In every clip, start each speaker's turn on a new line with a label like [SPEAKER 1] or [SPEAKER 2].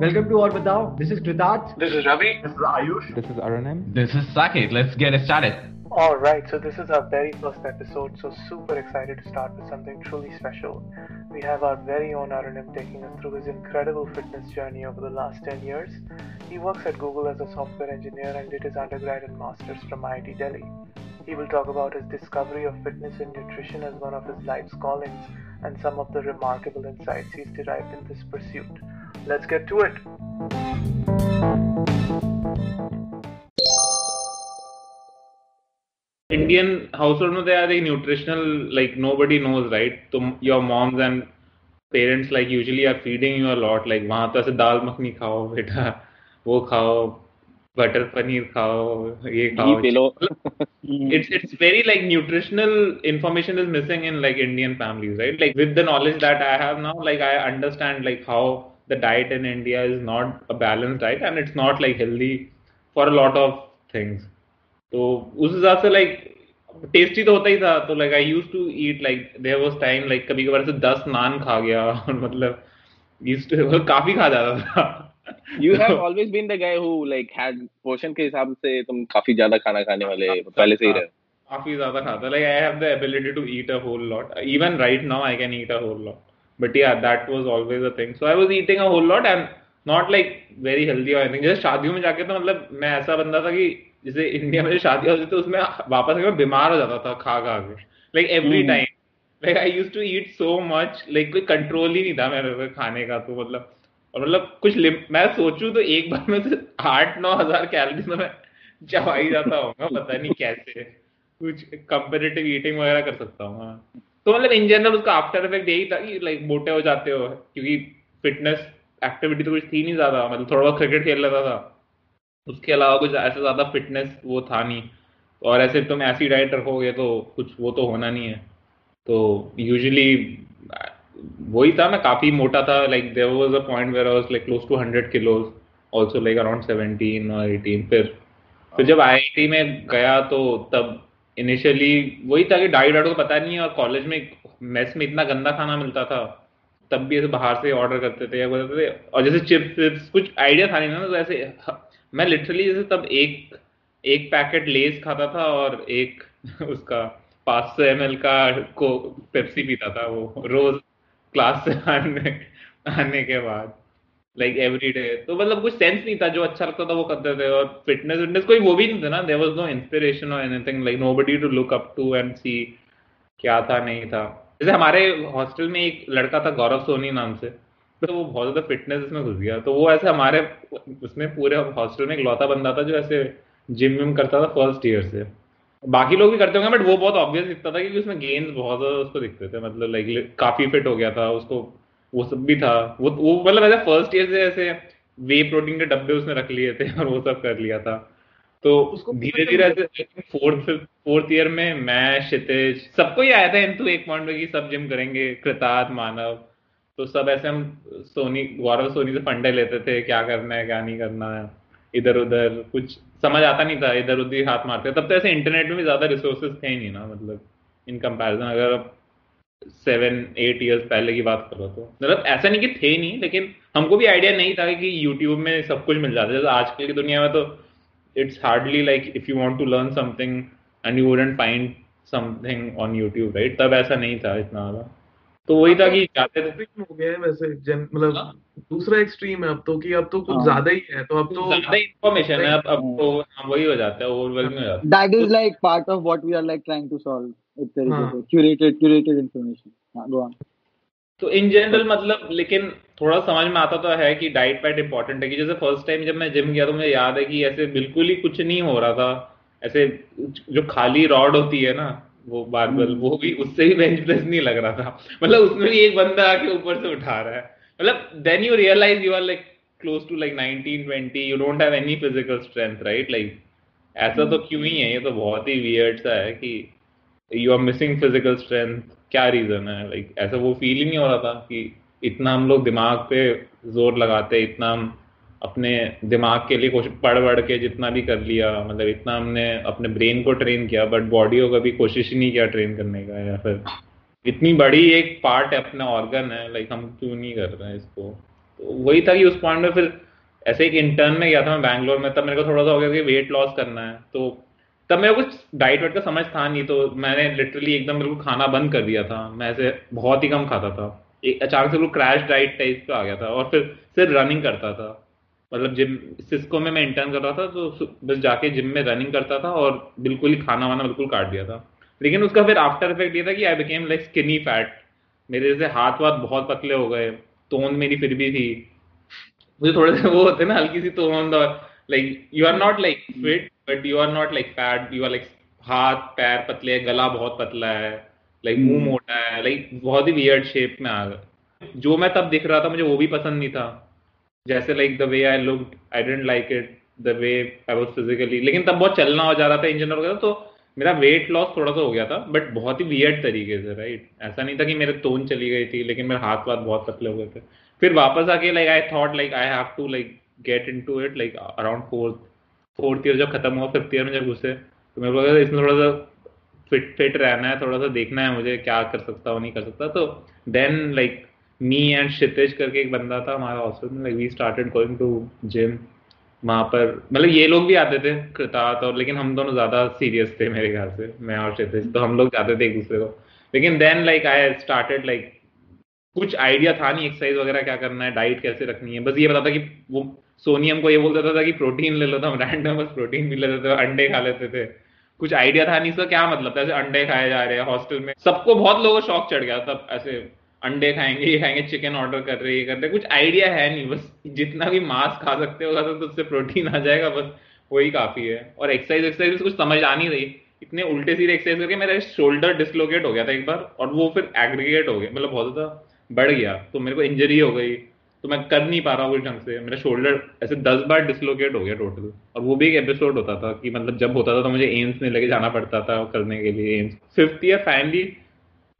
[SPEAKER 1] Welcome to All Batao. This is Kritarth.
[SPEAKER 2] This is Ravi.
[SPEAKER 3] This is Ayush.
[SPEAKER 4] This is Arunim.
[SPEAKER 5] This is Saket. Let's get it started.
[SPEAKER 2] Alright, so this is our very first episode, so super excited to start with something truly special. We have our very own Arunim taking us through his incredible fitness journey over the last 10 years. He works at Google as a software engineer and did his undergrad and masters from IIT Delhi. He will talk about his discovery of fitness and nutrition as one of his life's callings and some of the remarkable insights he's derived in this pursuit Let's get to it.
[SPEAKER 6] Indian household, no, they are the nutritional, like nobody knows, right? So your moms and parents like usually are feeding you a lot. Like वहाँ तो ऐसे दाल मखनी खाओ बेटा, वो खाओ, butter paneer खाओ, ये खाओ. it's it's very like nutritional information is missing in like Indian families, right? Like with the knowledge that I have now, like I understand like how the diet in India is not a balanced diet and it's not like healthy for a lot of things. तो उस हिसाब से like tasty तो होता ही था। तो like I use to eat like there was time like कभी कभार से दस नान खा गया और मतलब यूज़ काफ़ी खा जाता था।
[SPEAKER 3] You have always been the guy who like had portion के हिसाब से तुम काफ़ी ज़्यादा खाना खाने वाले पहले से ही रहे।
[SPEAKER 6] काफ़ी ज़्यादा खाता like I have the ability to eat a whole lot even right now I can eat a whole lot but yeah that was always a thing so I was eating a whole lot and not like very healthy और anything जैसे शादियों में जाके तो मतलब मैं ऐसा बंदा था कि जैसे इंडिया में शादी होती तो उसमें वापस आके बीमार हो जाता था खा खा के। Like every time like I use to eat so much like कोई कंट्रोल ही नहीं था मेरे खाने का तो मतलब। और मतलब कुछ मैं सोचू तो एक बार में से आठ नौ हज़ार कैलोरी तो मैं चबा जाता होगा पता नहीं कैसे। कुछ कंपेरेटिव ईटिंग वगैरह कर सकता हूँ हाँ। तो मतलब इन जनरल उसका आफ्टर इफ़ेक्ट यही था कि लाइक मोटे हो जाते हो क्योंकि फिटनेस एक्टिविटी तो कुछ थी नहीं ज़्यादा मतलब थोड़ा बहुत क्रिकेट खेल लेता था। उसके अलावा कुछ ऐसा ज़्यादा फिटनेस वो था नहीं। और ऐसे तुम ऐसी डाइट रखोगे तो कुछ वो तो होना नहीं है। तो यूजुअली वही था मैं काफ़ी मोटा था like there was a point where I was like close to 100 kilos also like around 17 और 18 फिर फिर जब आईआईटी में गया तो तब इनिशियली वही था कि डाइट वाइट को पता नहीं है और कॉलेज में मेस में इतना गंदा खाना मिलता था, तब भी ऐसे बाहर से ऑर्डर करते थे या बोलते थे और जैसे चिप्स विप्स, कुछ आइडिया था नहीं ना तो ऐसे मैं लिटरली जैसे तब एक एक पैकेट लेस खाता था और एक उसका पाँच सौ एम एल का को पेप्सी पीता था वो, रोज क्लास से आने आने के बाद। लाइक एवरी डे तो मतलब कुछ सेंस नहीं था, जो अच्छा लगता था वो करते थे। और फिटनेस विटनेस कोई वो भी नहीं था ना। देर वॉज़ नो इंस्पिरेशन और anything like nobody to look up to and see क्या था, नहीं था। जैसे हमारे हॉस्टल में एक लड़का था, गौरव सोनी नाम से। तो वो बहुत ज़्यादा फिटनेस इसमें घुस गया। तो वो ऐसे हमारे, उसमें पूरे हॉस्टल में एक लौता बंदा था, जो ऐसे जिम विम करता था फ़र्स्ट ईयर से। बाकी लोग भी करते होंगे बट वो बहुत ऑब्वियस दिखता था, क्योंकि उसमें गेन्स बहुत ज़्यादा उसको दिखते थे। मतलब लाइक काफ़ी फिट हो गया था, उसको वो सब भी था। वो वो मतलब ऐसे फ़र्स्ट ईयर से ऐसे वे प्रोटीन के डब्बे उसने रख लिए थे और वो सब कर लिया था। तो धीरे धीरे ऐसे फोर्थ फोर्थ ईयर में मैं क्षितिज सबको ही आया था इंतु एक पॉइंट में कि सब जिम करेंगे कृतार्थ मानव। तो सब ऐसे हम सोनी गौरव सोनी से फंडे लेते थे क्या करना है क्या नहीं करना है इधर उधर कुछ समझ आता नहीं था इधर उधर हाथ मारते। तब तो ऐसे इंटरनेट में भी ज़्यादा रिसोर्सेज थे नहीं ना मतलब इन कंपैरिजन अगर आप सेवन, एट ईयर्स पहले की बात करो तो। मतलब ऐसा नहीं कि थे नहीं, लेकिन हमको भी आइडिया नहीं था कि यूट्यूब में सब कुछ मिल जाता है। जैसे आजकल की दुनिया में तो it's hardly like if you want to learn something and you wouldn't find something on YouTube right तब ऐसा नहीं था इतना ज़्यादा। तो वही था कि जाते थे।
[SPEAKER 7] हो गया है वैसे मतलब हाँ। दूसरा एक्सट्रीम है अब तो कि अब तो कुछ हाँ। ज़्यादा ही है तो अब तो
[SPEAKER 6] ज़्यादा इंफॉर्मेशन है अब अब तो हाँ वही हो जाता है ओवरवेलमिंग हो जाता है।
[SPEAKER 8] That is like part of what we are like trying to solve एक तरीके से क्यूरेटेड क्यूरेटेड इंफॉर्मेशन हाँ गो ऑन
[SPEAKER 6] तो इन जनरल मतलब लेकिन थोड़ा समझ में आता तो है कि डाइट पैट इंपॉर्टेंट है कि जैसे फ़र्स्ट टाइम जब मैं जिम गया तो मुझे याद है कि ऐसे बिल्कुल ही कुछ नहीं हो रहा था ऐसे जो खाली रॉड होती है ना वो बारबल। वो भी उससे भी बेंच प्रेस नहीं लग रहा था। मतलब उसमें भी एक बंदा आके ऊपर से उठा रहा है। मतलब then you realize you are like close to like 19 20 you don't have any physical strength right like ऐसा तो क्यों ही है? ये तो बहुत ही वियर्ड सा है कि you are missing physical strength क्या रीजन है? लाइक like, ऐसा वो फील ही नहीं हो रहा था कि इतना हम लोग दिमाग पे ज़ोर लगाते इतना हम अपने दिमाग के लिए कोशिश पढ़ पढ़ के जितना भी कर लिया मतलब इतना हमने अपने ब्रेन को ट्रेन किया बट बॉडी को कभी कोशिश ही नहीं किया ट्रेन करने का या फिर इतनी बड़ी एक पार्ट है, अपना ऑर्गन है लाइक हम क्यों नहीं कर रहे हैं इसको? तो वही था कि उस पॉइंट में फिर ऐसे एक इंटर्न में गया था मैं बैंगलोर में, तब मेरे को थोड़ा सा हो गया कि वेट लॉस करना है तो तब मेरे कुछ डाइट वाइट का समझ था नहीं तो मैंने लिटरली एकदम बिल्कुल खाना बंद कर दिया था, मैं ऐसे बहुत ही कम खाता था। एक अचानक से बिल्कुल क्रैश डाइट टाइप का आ गया था और फिर, सिर्फ़ रनिंग करता था। मतलब जिम सिस्को में मैं इंटर्न कर रहा था तो बस जाके जिम में रनिंग करता था और बिल्कुल ही खाना वाना बिल्कुल काट दिया था। लेकिन उसका फिर आफ्टर इफ़ेक्ट ये था कि I became like skinny fat मेरे जैसे हाथ वाथ बहुत पतले हो गए तोन मेरी फिर भी थी। मुझे थोड़े से वो होते ना हल्की सी तोन और like you are not like fit but you are not like fat you are like हाथ पैर पतले गला बहुत पतला है लाइक मुँह मोटा है लाइक बहुत ही वियर्ड शेप में आ गया जो मैं तब दिख रहा था मुझे वो भी पसंद नहीं था। जैसे like the way I look I didn't like it the way I was physically लेकिन तब बहुत चलना हो जा रहा था इंजन वगैरह तो मेरा वेट लॉस थोड़ा सा हो गया था बट बहुत ही वियर्ड तरीके से राइट ऐसा नहीं था कि मेरे तोन चली गई थी, लेकिन मेरे हाथ वाथ बहुत पतले हो गए थे। फिर वापस आके like I thought like I have to like get into it like around fourth fourth year जब खत्म हुआ फिफ्थ ईयर में जब घुसे तो मेरे को इसमें थोड़ा सा फिट फिट रहना है, थोड़ा सा देखना है मुझे क्या कर सकता हूँ, नहीं कर सकता। तो then like me and Kshitij करके एक बंदा था हमारा हॉस्पिटल में like we started going to gym वहाँ पर। मतलब ये लोग भी आते थे कृतात और, लेकिन हम दोनों ज़्यादा सीरियस थे मेरे ख्याल से, मैं और क्षितिज तो हम लोग जाते थे एक दूसरे को। लेकिन then like I started like कुछ आइडिया था नहीं एक्सरसाइज वगैरह क्या करना है डाइट कैसे रखनी है। बस ये पता था कि वो सोनियम को ये बोल देता था कि प्रोटीन ले लो तो हम रैंडम बस प्रोटीन भी लेते थे, अंडे खा लेते थे। कुछ आइडिया था नहीं, इसका क्या मतलब था? ऐसे अंडे खाए जा रहे हैं हॉस्टल में। सबको बहुत लोगों शौक चढ़ गया था, ऐसे अंडे खाएँगे, ये खाएँगे चिकन ऑर्डर कर रहे, ये कर रहे, कुछ आइडिया है नहीं, बस जितना भी मांस खा सकते होगा तो उससे प्रोटीन आ जाएगा, बस वही काफ़ी है। और एक्सरसाइज एक्सरसाइज कुछ समझ आ नहीं रही। इतने उल्टे सीधे एक्सरसाइज करके मेरा शोल्डर डिसलोकेट हो गया था एक बार, और वो फिर एग्रीगेट हो गया मतलब बहुत ज़्यादा बढ़ गया। तो मेरे को इंजरी हो गई तो मैं कर नहीं पा रहा हूँ ढंग से। मेरा शोल्डर ऐसे दस बार डिसलोकेट हो गया टोटल और वो भी एक एपिसोड होता था कि मतलब जब होता था तो मुझे एम्स में लेके जाना पड़ता था करने के लिए एम्स फिफ्थ ईयर फाइनली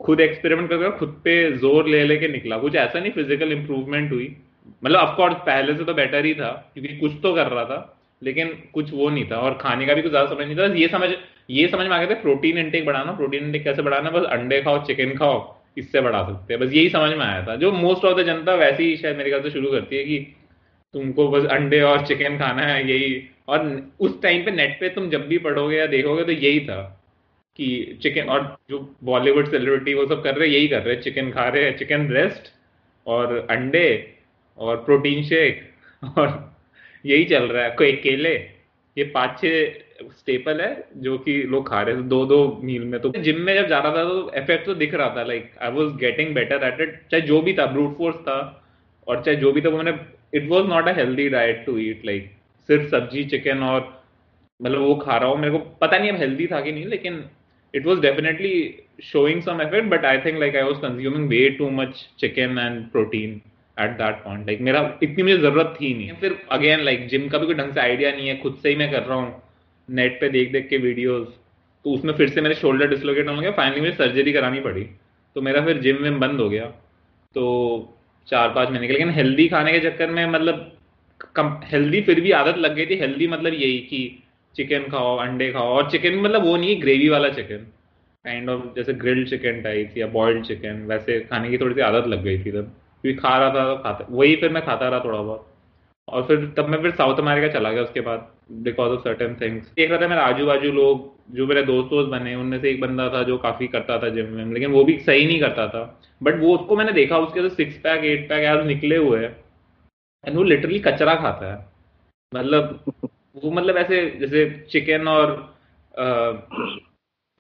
[SPEAKER 6] खुद एक्सपेरिमेंट करके खुद पे ज़ोर ले, लेके निकला। कुछ ऐसा नहीं फ़िज़िकल इंप्रूवमेंट हुई। मतलब ऑफकोर्स पहले से तो बेटर ही था, क्योंकि कुछ तो कर रहा था, लेकिन कुछ वो नहीं था और खाने का भी कुछ ज़्यादा समझ नहीं था। ये समझ ये समझ में आ गया था प्रोटीन इंटेक बढ़ाना प्रोटीन इंटेक कैसे बढ़ाना, बस अंडे खाओ चिकन खाओ, इससे बढ़ा सकते हैं। बस यही समझ में आया था। जो मोस्ट ऑफ़ द जनता वैसे ही शायद मेरे ख्याल से शुरू करती है कि तुमको बस अंडे और चिकन खाना है, यही। और उस टाइम पे नेट पे तुम जब भी पढ़ोगे या देखोगे तो यही था। कि चिकन और जो बॉलीवुड सेलिब्रिटी वो सब कर रहे यही कर रहे हैं। चिकन खा रहे हैं चिकन ब्रेस्ट और अंडे और प्रोटीन शेक और यही चल रहा है। कोई केले, ये पाँच छह स्टेपल है जो कि लोग खा रहे थे दो दो मील में तो। जिम में जब जा रहा था तो इफ़ेक्ट तो दिख रहा था like I was getting better at it चाहे जो भी था ब्रूट फोर्स था और चाहे जो भी था, वो मैंने it was not a healthy diet to eat like सिर्फ़ सब्ज़ी चिकन और मतलब वो खा रहा हूँ। मेरे को पता नहीं अब हेल्दी था कि नहीं, लेकिन it was definitely showing some effect, but i think, like, i was consuming way too much chicken and protein at that point. Like, मेरा इतनी मुझे ज़रूरत थी नहीं। फिर अगेन लाइक जिम का भी कोई ढंग से आइडिया नहीं है, खुद से ही मैं कर रहा हूँ। नेट पे देख देख के वीडियोस तो उसमें फिर से मेरे शोल्डर डिसलोकेट होने लगे। फाइनली मुझे सर्जरी करानी पड़ी। तो मेरा फिर जिम विम बंद हो गया। तो चार पाँच महीने के लेकिन हेल्दी खाने के चक्कर में मतलब हेल्दी फिर भी आदत लग गई थी। हेल्दी मतलब यही कि चिकन खाओ, अंडे खाओ, और चिकन मतलब वो नहीं ग्रेवी वाला चिकन काइंड ऑफ़ जैसे ग्रिल्ड चिकन टाइप या बॉइल्ड चिकन वैसे खाने की थोड़ी सी आदत लग गई थी तब। क्योंकि खा रहा था तो खाता, वही फिर मैं खाता रहा थोड़ा बहुत। और फिर तब मैं फिर साउथ अमेरिका चला गया उसके बाद बिकॉज़ ऑफ़ सर्टन थिंग्स देख रहा था मेरे आजू बाजू लोग, जो मेरे दोस्त दोस्त बने, उनमें से एक बंदा था जो काफ़ी करता था जिम में, लेकिन वो भी सही नहीं करता था। बट वो उसको मैंने देखा, उसके सिक्स पैक एट पैक यार निकले हुए हैं। एंड वो लिटरली कचरा खाता है। मतलब वो मतलब ऐसे जैसे चिकन और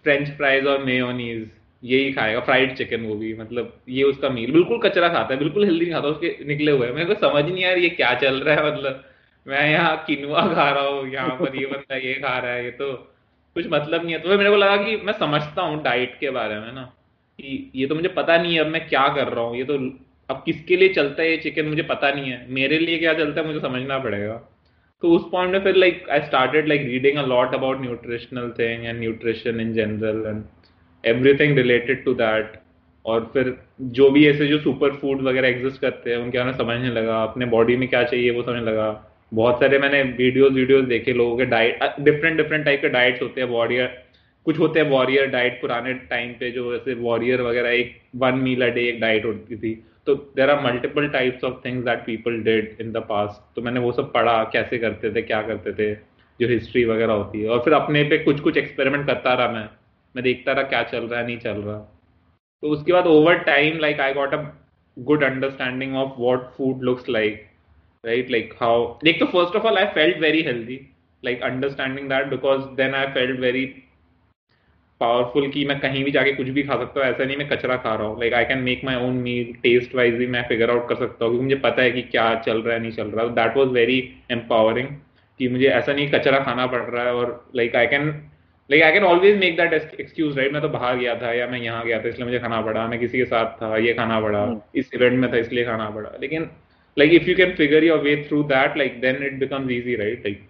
[SPEAKER 6] फ्रेंच फ्राइज और मेयोनीज यही खाएगा फ्राइड चिकन वो भी मतलब ये उसका मील बिल्कुल कचरा खाता है, बिल्कुल हेल्दी नहीं खाता, उसके निकले हुए मेरे को समझ नहीं यार ये क्या चल रहा है मतलब मैं यहाँ किनुआ खा रहा हूँ, यहाँ पर ये बंदा ये खा रहा है, ये तो कुछ मतलब नहीं है। तो फिर मेरे को लगा कि मैं समझता हूँ डाइट के बारे में ना, कि ये तो मुझे पता नहीं है अब मैं क्या कर रहा हूँ, ये तो अब किसके लिए चलता है ये चिकन मुझे पता नहीं है। मेरे लिए क्या चलता है मुझे समझना पड़ेगा। तो उस पॉइंट में फिर like I started like reading a lot about nutritional thing and nutrition in general and everything related to that और फिर जो भी ऐसे जो सुपर फ़ूड वगैरह एग्जिस्ट करते हैं, उनके बारे में समझने लगा। अपने बॉडी में क्या चाहिए वो समझने लगा। बहुत सारे मैंने वीडियोस वीडियोस देखे लोगों के डाइट डिफरेंट डिफरेंट टाइप के डाइट्स होते हैं बॉडी कुछ होते हैं वॉरियर डाइट पुराने टाइम पे जो ऐसे वॉरियर वगैरह, एक वन मील अ डे एक डाइट होती थी। तो there are multiple types of things that people did in the past तो मैंने वो सब पढ़ा, कैसे करते थे, क्या करते थे, जो हिस्ट्री वगैरह होती है। और फिर अपने पे कुछ कुछ एक्सपेरिमेंट करता रहा मैं। मैं देखता रहा क्या चल रहा है, नहीं चल रहा। तो उसके बाद over time like I got a good understanding of what food looks like right like how एक तो first of all I felt very healthy like understanding that because then I felt very powerful कि मैं कहीं भी जाके कुछ भी खा सकता हूँ ऐसा नहीं मैं कचरा खा रहा हूँ। Like I can make my own meal taste wise भी मैं फिगर आउट कर सकता हूँ क्योंकि मुझे पता है कि क्या चल रहा है नहीं चल रहा। है दैट वॉज़ वेरी एम्पावरिंग कि मुझे ऐसा नहीं कचरा खाना पड़ रहा है और like I can like I can always make that excuse right मैं तो बाहर गया था या मैं यहाँ गया था इसलिए मुझे खाना पड़ा। मैं किसी के साथ था ये खाना पड़ा। Hmm. इस इवेंट में था इसलिए खाना पड़ा। लेकिन like if you can figure your way through that like then it becomes easy right like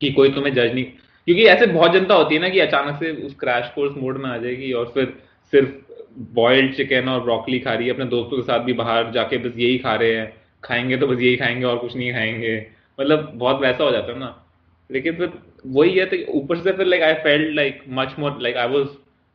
[SPEAKER 6] कि कोई तुम्हें जज नहीं क्योंकि ऐसे बहुत जनता होती है ना कि अचानक से उस क्रैश कोर्स मोड में आ जाएगी और फिर सिर्फ़ बॉइल्ड चिकन और ब्रोकली खा रही है, अपने दोस्तों के साथ भी बाहर जाके बस यही खा रहे हैं। खाएँगे तो बस यही खाएँगे और कुछ नहीं खाएँगे। मतलब बहुत वैसा हो जाता है ना। लेकिन फिर वही है तो ऊपर से फिर like I felt like much more like I was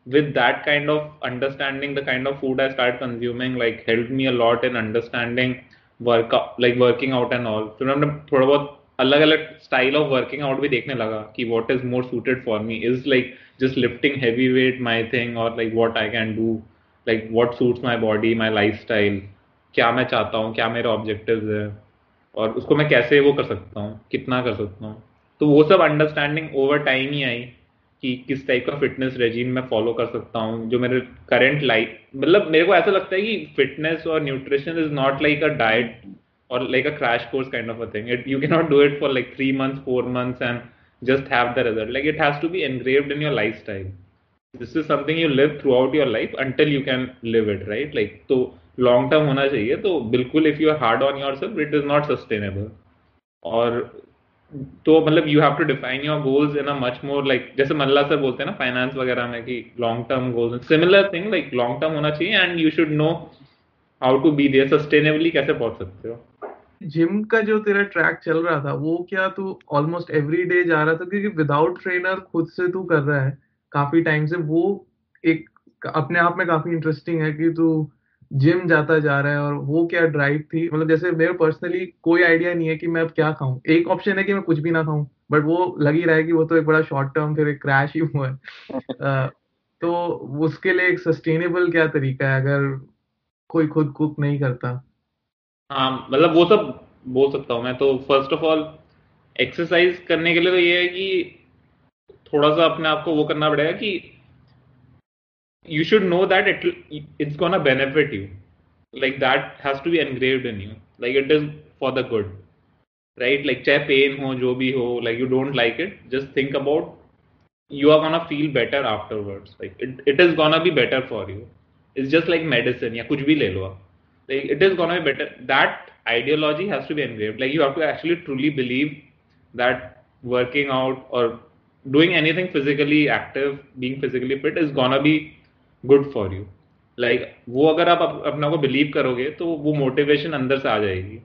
[SPEAKER 6] with that kind of understanding, the kind of food i started consuming, like helped me a lot in understanding work, like working out and all. फिर मैंने थोड़ा बहुत अलग अलग style of working out भी देखने लगा कि what is more suited for me is like just lifting heavy weight my thing और like what I can do like what suits my body my lifestyle क्या मैं चाहता हूँ? क्या मेरे ऑब्जेक्टिव है? और उसको मैं कैसे वो कर सकता हूँ? कितना कर सकता हूँ? तो वो सब अंडरस्टैंडिंग ओवर टाइम ही आई कि किस टाइप का फिटनेस रेजीम मैं फॉलो कर सकता हूँ, जो मेरे करंट लाइफ मतलब मेरे को ऐसा लगता है कि फिटनेस और nutrition is not like a diet or like a crash course kind of a thing. It, you cannot do it for like three months, four months, and just have the result. Like it has to be engraved in your lifestyle. This is something you live throughout your life until you can live it, right? Like so long term होना चाहिए तो बिल्कुल if you are hard on yourself, it is not sustainable. और तो मतलब you have to define your goals in a much more like जैसे मल्ला sir बोलते हैं ना फाइनेंस वगैरह में कि long term goals similar thing like long term होना चाहिए and you should know how to be there sustainably कैसे पहुँच सकते हो?
[SPEAKER 7] जिम का जो तेरा ट्रैक चल रहा था वो क्या तू ऑलमोस्ट एवरी डे जा रहा था? क्योंकि विदाउट ट्रेनर खुद से तू कर रहा है काफ़ी टाइम से वो एक अपने आप में काफ़ी इंटरेस्टिंग है कि तू जिम जाता जा रहा है और वो क्या ड्राइव थी? मतलब जैसे मेरे पर्सनली कोई आइडिया नहीं है कि मैं अब क्या खाऊं। एक ऑप्शन है कि मैं कुछ भी ना खाऊं बट वो लग ही रहा है कि वो तो एक बड़ा शॉर्ट टर्म फिर एक क्रैश ही हुआ है। तो उसके लिए एक सस्टेनेबल क्या तरीका है? अगर कोई खुद कुक नहीं करता।
[SPEAKER 6] हाँ मतलब वो सब बोल सकता हूँ मैं। तो फ़र्स्ट ऑफ़ ऑल एक्सरसाइज करने के लिए तो ये है कि थोड़ा सा अपने आप को वो करना पड़ेगा कि you should know that it it's gonna benefit you like that has to be engraved in you like it is for the good right like चाहे पेन हो, जो भी हो like you don't like it just think about you are gonna feel better afterwards. Like it it is gonna be better for you. Is just like medicine या कुछ भी ले लो like it is gonna better that ideology has be engrave like you have to actually truly believe that working out और doing anything physically active being physically fit is gonna be good for you like वो अगर आप अपना को believe करोगे तो वो motivation अंदर से आ जाएगी।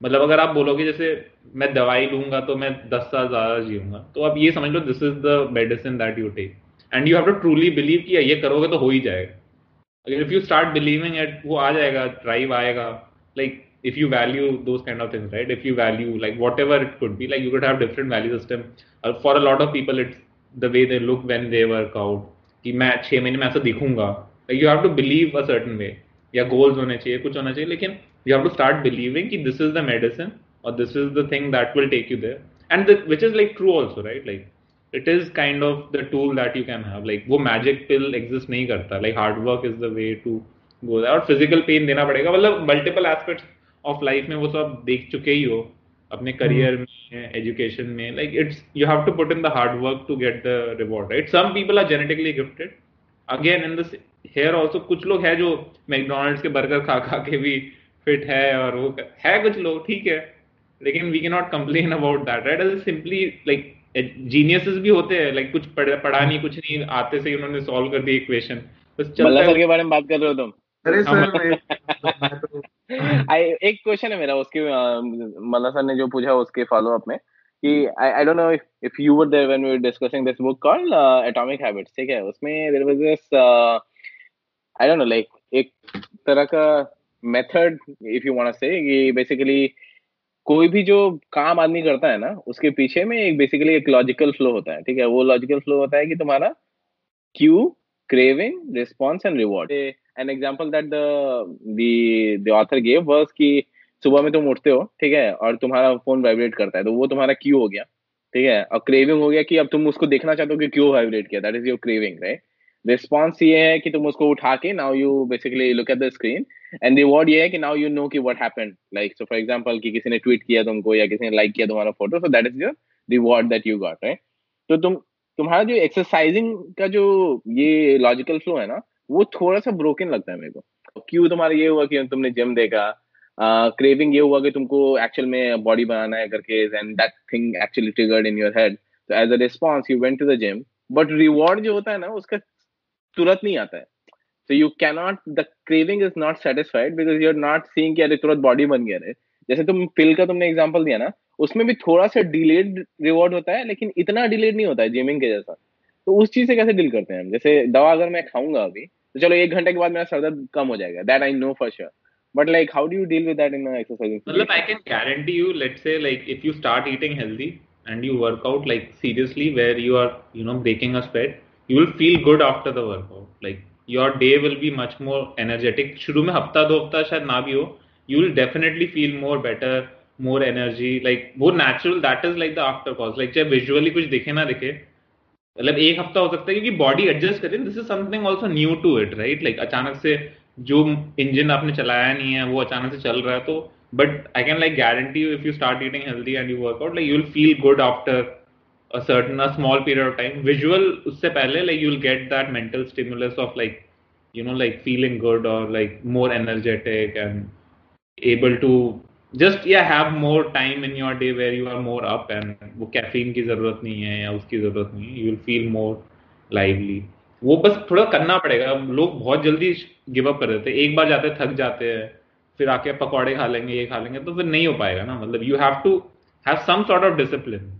[SPEAKER 6] मतलब अगर आप बोलोगे, जैसे मैं दवाई लूँगा तो मैं दस साल ज़्यादा जीऊँगा तो आप ये समझ लो this is the medicine that you take and you have to truly believe किया ये करोगे तो हो ही जाएगा। If you start believing it वो आ जाएगा drive आएगा like if you value those kind of things right if you value like whatever it could be like you could have different value system uh, for a lot of people it's the way they look when they work out कि मैं छह महीने में ऐसा दिखूँगा like you have to believe a certain way या goals होने चाहिए कुछ होना चाहिए लेकिन you have to start believing कि this is the medicine or this is the thing that will take you there and the, which is like true also right like is kind of the tool that you can can have. Like वो magic pill exist नहीं करता. Like hard work is the way to go there. और physical pain देना पड़ेगा. मतलब multiple aspects of life में वो सब देख चुके ही हो. अपने करियर में एजुकेशन में. Like it's you have to put in the hard work to get the reward right some people are genetically gifted again in this here also कुछ लोग है जो मैकडोनल्ड्स के बर्गर खा खा के भी फिट है और वो है कुछ लोग ठीक है. लेकिन we can not complain about that right is simply like geniuses भी होते हैं लाइक कुछ पढ़, पढ़ा नहीं कुछ नहीं आते से उन्होंने सॉल्व कर दी इक्वेशन बस
[SPEAKER 3] चलता सर के बारे में बात कर रहे हो तुम
[SPEAKER 7] अरे सर
[SPEAKER 3] तो- एक क्वेश्चन है मेरा उसके मल्ला सर ने जो पूछा उसके फॉलो अप में कि I don't know if, if you were there when we were discussing this book called uh, Atomic Habits ठीक है उसमें was this uh, I don't know like एक तरह का method if you want to say कि basically कोई भी जो काम आदमी करता है ना, उसके पीछे में एक बेसिकली एक लॉजिकल फ्लो होता है, ठीक है? वो लॉजिकल फ्लो होता है कि तुम्हारा cue craving response and reward an example that the the author gave कि सुबह में तुम उठते हो, ठीक है? और तुम्हारा फ़ोन वाइब्रेट करता है तो वो तुम्हारा क्यू हो गया, ठीक है? और क्रेविंग हो गया कि अब तुम उसको देखना चाहते हो कि क्यों वाइब्रेट किया that is your craving right response ये है कि तुम उसको उठा के now you basically look at the screen and reward ये है कि नाउ यू नो कि what happened like so for example कि किसी ने ट्वीट किया तुमको या किसी ने लाइक किया तुम्हारा photo so that is your reward that you got right तो तुम तुम्हारा जो एक्सरसाइजिंग का जो ये लॉजिकल फ्लो है ना वो थोड़ा सा ब्रोकन लगता है मेरे को। क्यों तुम्हारा ये हुआ कि तुमने जिम देखा? क्रेविंग uh, ये हुआ कि तुमको एक्चुअल में बॉडी बनाना है करके and that thing actually triggered in your head तो as a response you went to the gym but reward जो होता है ना उसका तुरंत नहीं आता है। So you can not the craving is not satisfied because you are not seeing अरे तुरंत बॉडी बन गया रहे जैसे तुम पिल का तुमने एग्ज़ाम्पल दिया ना, उसमें भी थोड़ा सा डिलेड रिवॉर्ड होता है, लेकिन इतना डिलेड नहीं होता है जिमिंग के जैसा। तो उस चीज़ से कैसे डील करते हैं जैसे दवा अगर मैं खाऊँगा अभी तो चलो एक घंटे के बाद मेरा सरदर्द कम हो जाएगा। That I know for sure but like how do you deal with that in exercise
[SPEAKER 6] मतलब I can guarantee you let's say like if you start eating healthy and you work out like seriously where you are you know breaking a sweat you will feel good after the workout like, your day will be much more energetic. शुरू में हफ़्ता, दो हफ़्ता शायद ना भी हो, you will definitely feel more better, more energy, like, वो natural, that is like the after cause. Like चाहे visually कुछ दिखे ना दिखे मतलब एक हफ़्ता हो सकता है क्योंकि बॉडी एडजस्ट करे this is something also new to it right like अचानक से जो इंजन आपने चलाया नहीं है, वो अचानक से चल रहा है तो but I can like guarantee you if you start eating healthy and you work out like you will feel good after a certain a small period of time visual उससे पहले like you'll get that mental stimulus of like you know like feeling good or like more energetic and able to just yeah have more time in your day where you are more up and caffeine की ज़रूरत नहीं है या उसकी ज़रूरत नहीं है you will feel more lively वो बस थोड़ा करना पड़ेगा लोग बहुत जल्दी गिव अप कर देते हैं एक बार जाते हैं थक जाते हैं फिर आके पकौड़े खा लेंगे ये खा लेंगे तो फिर नहीं हो पाएगा ना मतलब you have to have some sort of discipline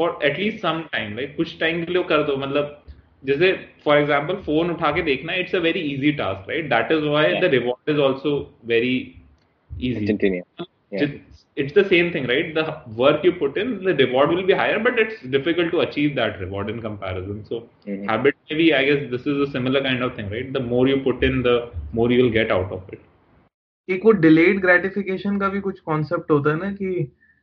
[SPEAKER 6] for at least some time like कुछ टाइम के लिए कर दो मतलब जैसे फॉर एग्ज़ाम्पल फ़ोन उठा के देखना it's a very easy task right that is why the reward is also very easy it's the same thing right the work you put in the reward will be higher but it's difficult to achieve that reward in comparison so
[SPEAKER 3] Mhm.
[SPEAKER 6] habit maybe i guess this is a similar kind of thing right the more you put in the more you will get out of it
[SPEAKER 7] एक वो delayed gratification का भी कुछ concept होता है ना कि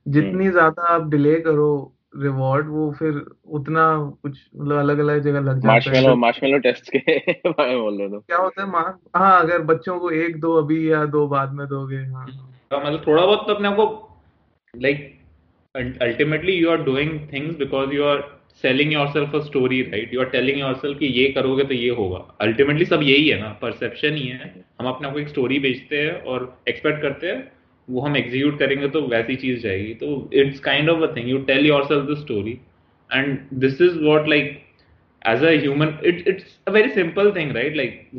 [SPEAKER 7] जितनी ज़्यादा आप डिले करो रिवॉर्ड वो फिर उतना कुछ मतलब अलग अलग जगह लग जाता
[SPEAKER 3] मार्शमेलो
[SPEAKER 7] है
[SPEAKER 3] मार्शमेलो टेस्ट के बारे में बोल रहे हो
[SPEAKER 7] क्या होता है मार हाँ अगर बच्चों को एक दो अभी या दो बाद में दोगे हाँ।
[SPEAKER 6] तो मतलब थोड़ा बहुत तो अपने आप को like ultimately you are doing things because you are selling yourself a story right you are telling yourself कि ये करोगे तो ये होगा। अल्टीमेटली सब यही है ना। परसेप्शन ही है। हम अपने आपको एक स्टोरी बेचते हैं और एक्सपेक्ट करते हैं। वो हम एग्जीक्यूट करेंगे तो वैसी चीज़ जाएगी। तो it's kind of a thing you tell yourself the story and this is what like as a human it it's a very simple thing right like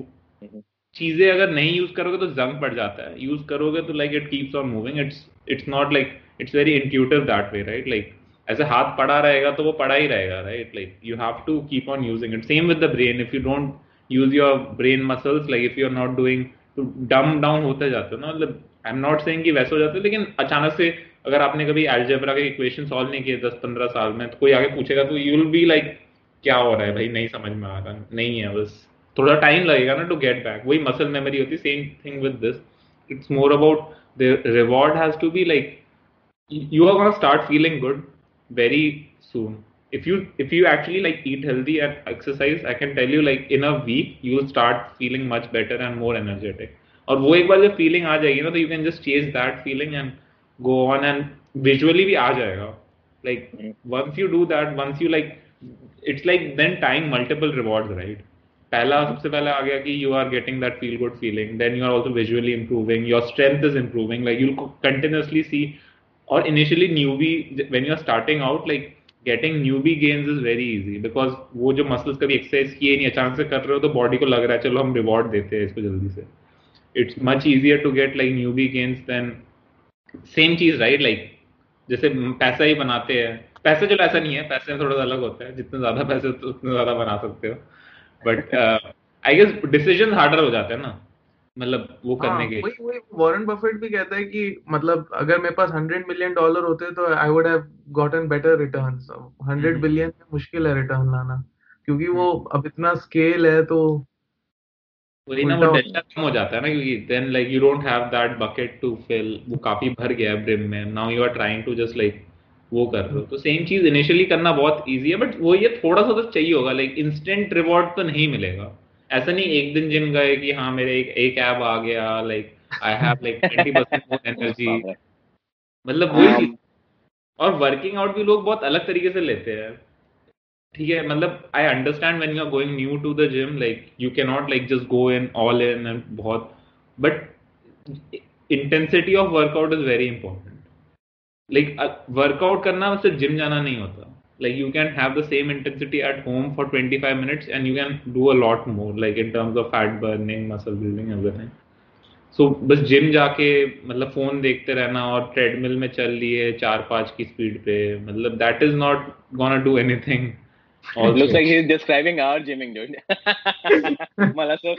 [SPEAKER 6] चीज़ें अगर नहीं यूज़ करोगे तो जंग पड़ जाता है। यूज़ करोगे तो like it keeps on moving it's it's not like it's very intuitive that way right like ऐसे हाथ पड़ा रहेगा तो वो पड़ा ही रहेगा right like you have to keep on using it same with the brain if you don't use your brain muscles like if you are not doing तो डम डाउन होते जाते हो ना मतलब आई एम नॉट सेइंग कि वैसे हो जाते लेकिन अचानक से अगर आपने कभी एल्जेब्रा के इक्वेशन सॉल्व नहीं किए दस पंद्रह साल में तो कोई आगे पूछेगा तो यू विल बी लाइक क्या हो रहा है भाई? नहीं समझ में आ रहा, नहीं है बस। थोड़ा टाइम लगेगा ना टू गेट बैक वही मसल मेमोरी होती same thing with this it's more about the reward has to be like you are going to start feeling good very soon. If you if you actually like eat healthy and exercise, i can tell you like in a week you will start feeling much better and more energetic. और वो एक बार जब feeling आ जाएगी ना तो you can just chase that feeling and go on and visually भी आ जाएगा। Like once you do that once you like it's like then time multiple rewards right पहला सबसे पहले आ गया कि you are getting that feel good feeling then you are also visually improving your strength is improving like you continuously see और initially newbie when you are starting out like getting newbie gains is very easy because वो जो muscles कभी exercise किए नहीं अचानक से कर रहे हो तो बॉडी को लग रहा है चलो हम रिवॉर्ड देते हैं इसको जल्दी से। It's much easier to get like newbie gains then same cheese right like जैसे पैसा ही बनाते हैं। पैसे चलो ऐसा नहीं है। पैसे में थोड़ा सा अलग होता है। जितने ज़्यादा पैसे तो उतने ज़्यादा बना सकते हो। But I guess decision harder हो जाते हैं ना। मतलब वो
[SPEAKER 7] हाँ
[SPEAKER 6] करने के।
[SPEAKER 7] वही वही वॉरेन बफेट भी कहता है कि मतलब अगर मेरे पास हंड्रेड मिलियन डॉलर होते तो I would have gotten better returns
[SPEAKER 6] hundred.
[SPEAKER 7] Billion मुश्किल है रिटर्न लाना। क्योंकि वो
[SPEAKER 6] हम्म।
[SPEAKER 7] अब इतना स्केल है तो
[SPEAKER 6] वही ना वो डेल्टा कम हो जाता है ना क्योंकि then like you don't have that bucket to fill वो काफ़ी भर गया है ब्रिम में. Now you are trying to just like वो कर रहे हो. तो सेम चीज़ इनिशियली करना बहुत इजी है बट वो ये थोड़ा सा तो चाहिए होगा. लाइक इंस्टेंट रिवॉर्ड तो नहीं मिलेगा. ऐसा नहीं एक दिन जिम गए कि हाँ मेरे एक एक ऐप आ गया like I have like 20%
[SPEAKER 3] more energy
[SPEAKER 6] मतलब वही
[SPEAKER 3] हाँ।
[SPEAKER 6] चीज़. और वर्किंग आउट भी लोग बहुत अलग तरीके से लेते हैं. ठीक है मतलब I understand when you are going new to the gym like you can not like just go in all in and बहुत but intensity of workout is very important like workout करना सिर्फ़ जिम जाना नहीं होता। Like, you can have the same intensity at home for 25 minutes and you can do a lot more, like, in terms of fat burning, muscle building, everything. सो बस gym जाके मतलब phone देखते रहना और ट्रेडमिल में चल लिए चार पाँच की स्पीड पे मतलब that is not gonna do anything
[SPEAKER 3] Looks like he's describing our gymming, dude. Mala sir,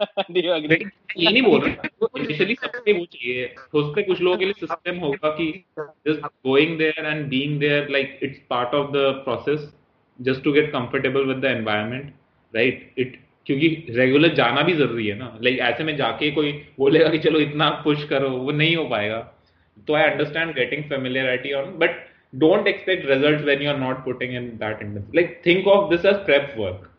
[SPEAKER 3] do you agree?
[SPEAKER 6] ये नहीं बोल रहा। इनिशियली सबके वो चाहिए हो सकता है कुछ लोगों के लिए सिस्टम होगा कि just going there and being there like it's part of the process just to get comfortable with the environment right it क्योंकि रेगुलर जाना भी ज़रूरी है ना। लाइक ऐसे में जाके कोई बोलेगा कि चलो इतना पुश करो वो नहीं हो पाएगा। तो I understand getting familiarity on but don't expect results when you're not putting in that intensity. Like think of this as prep work.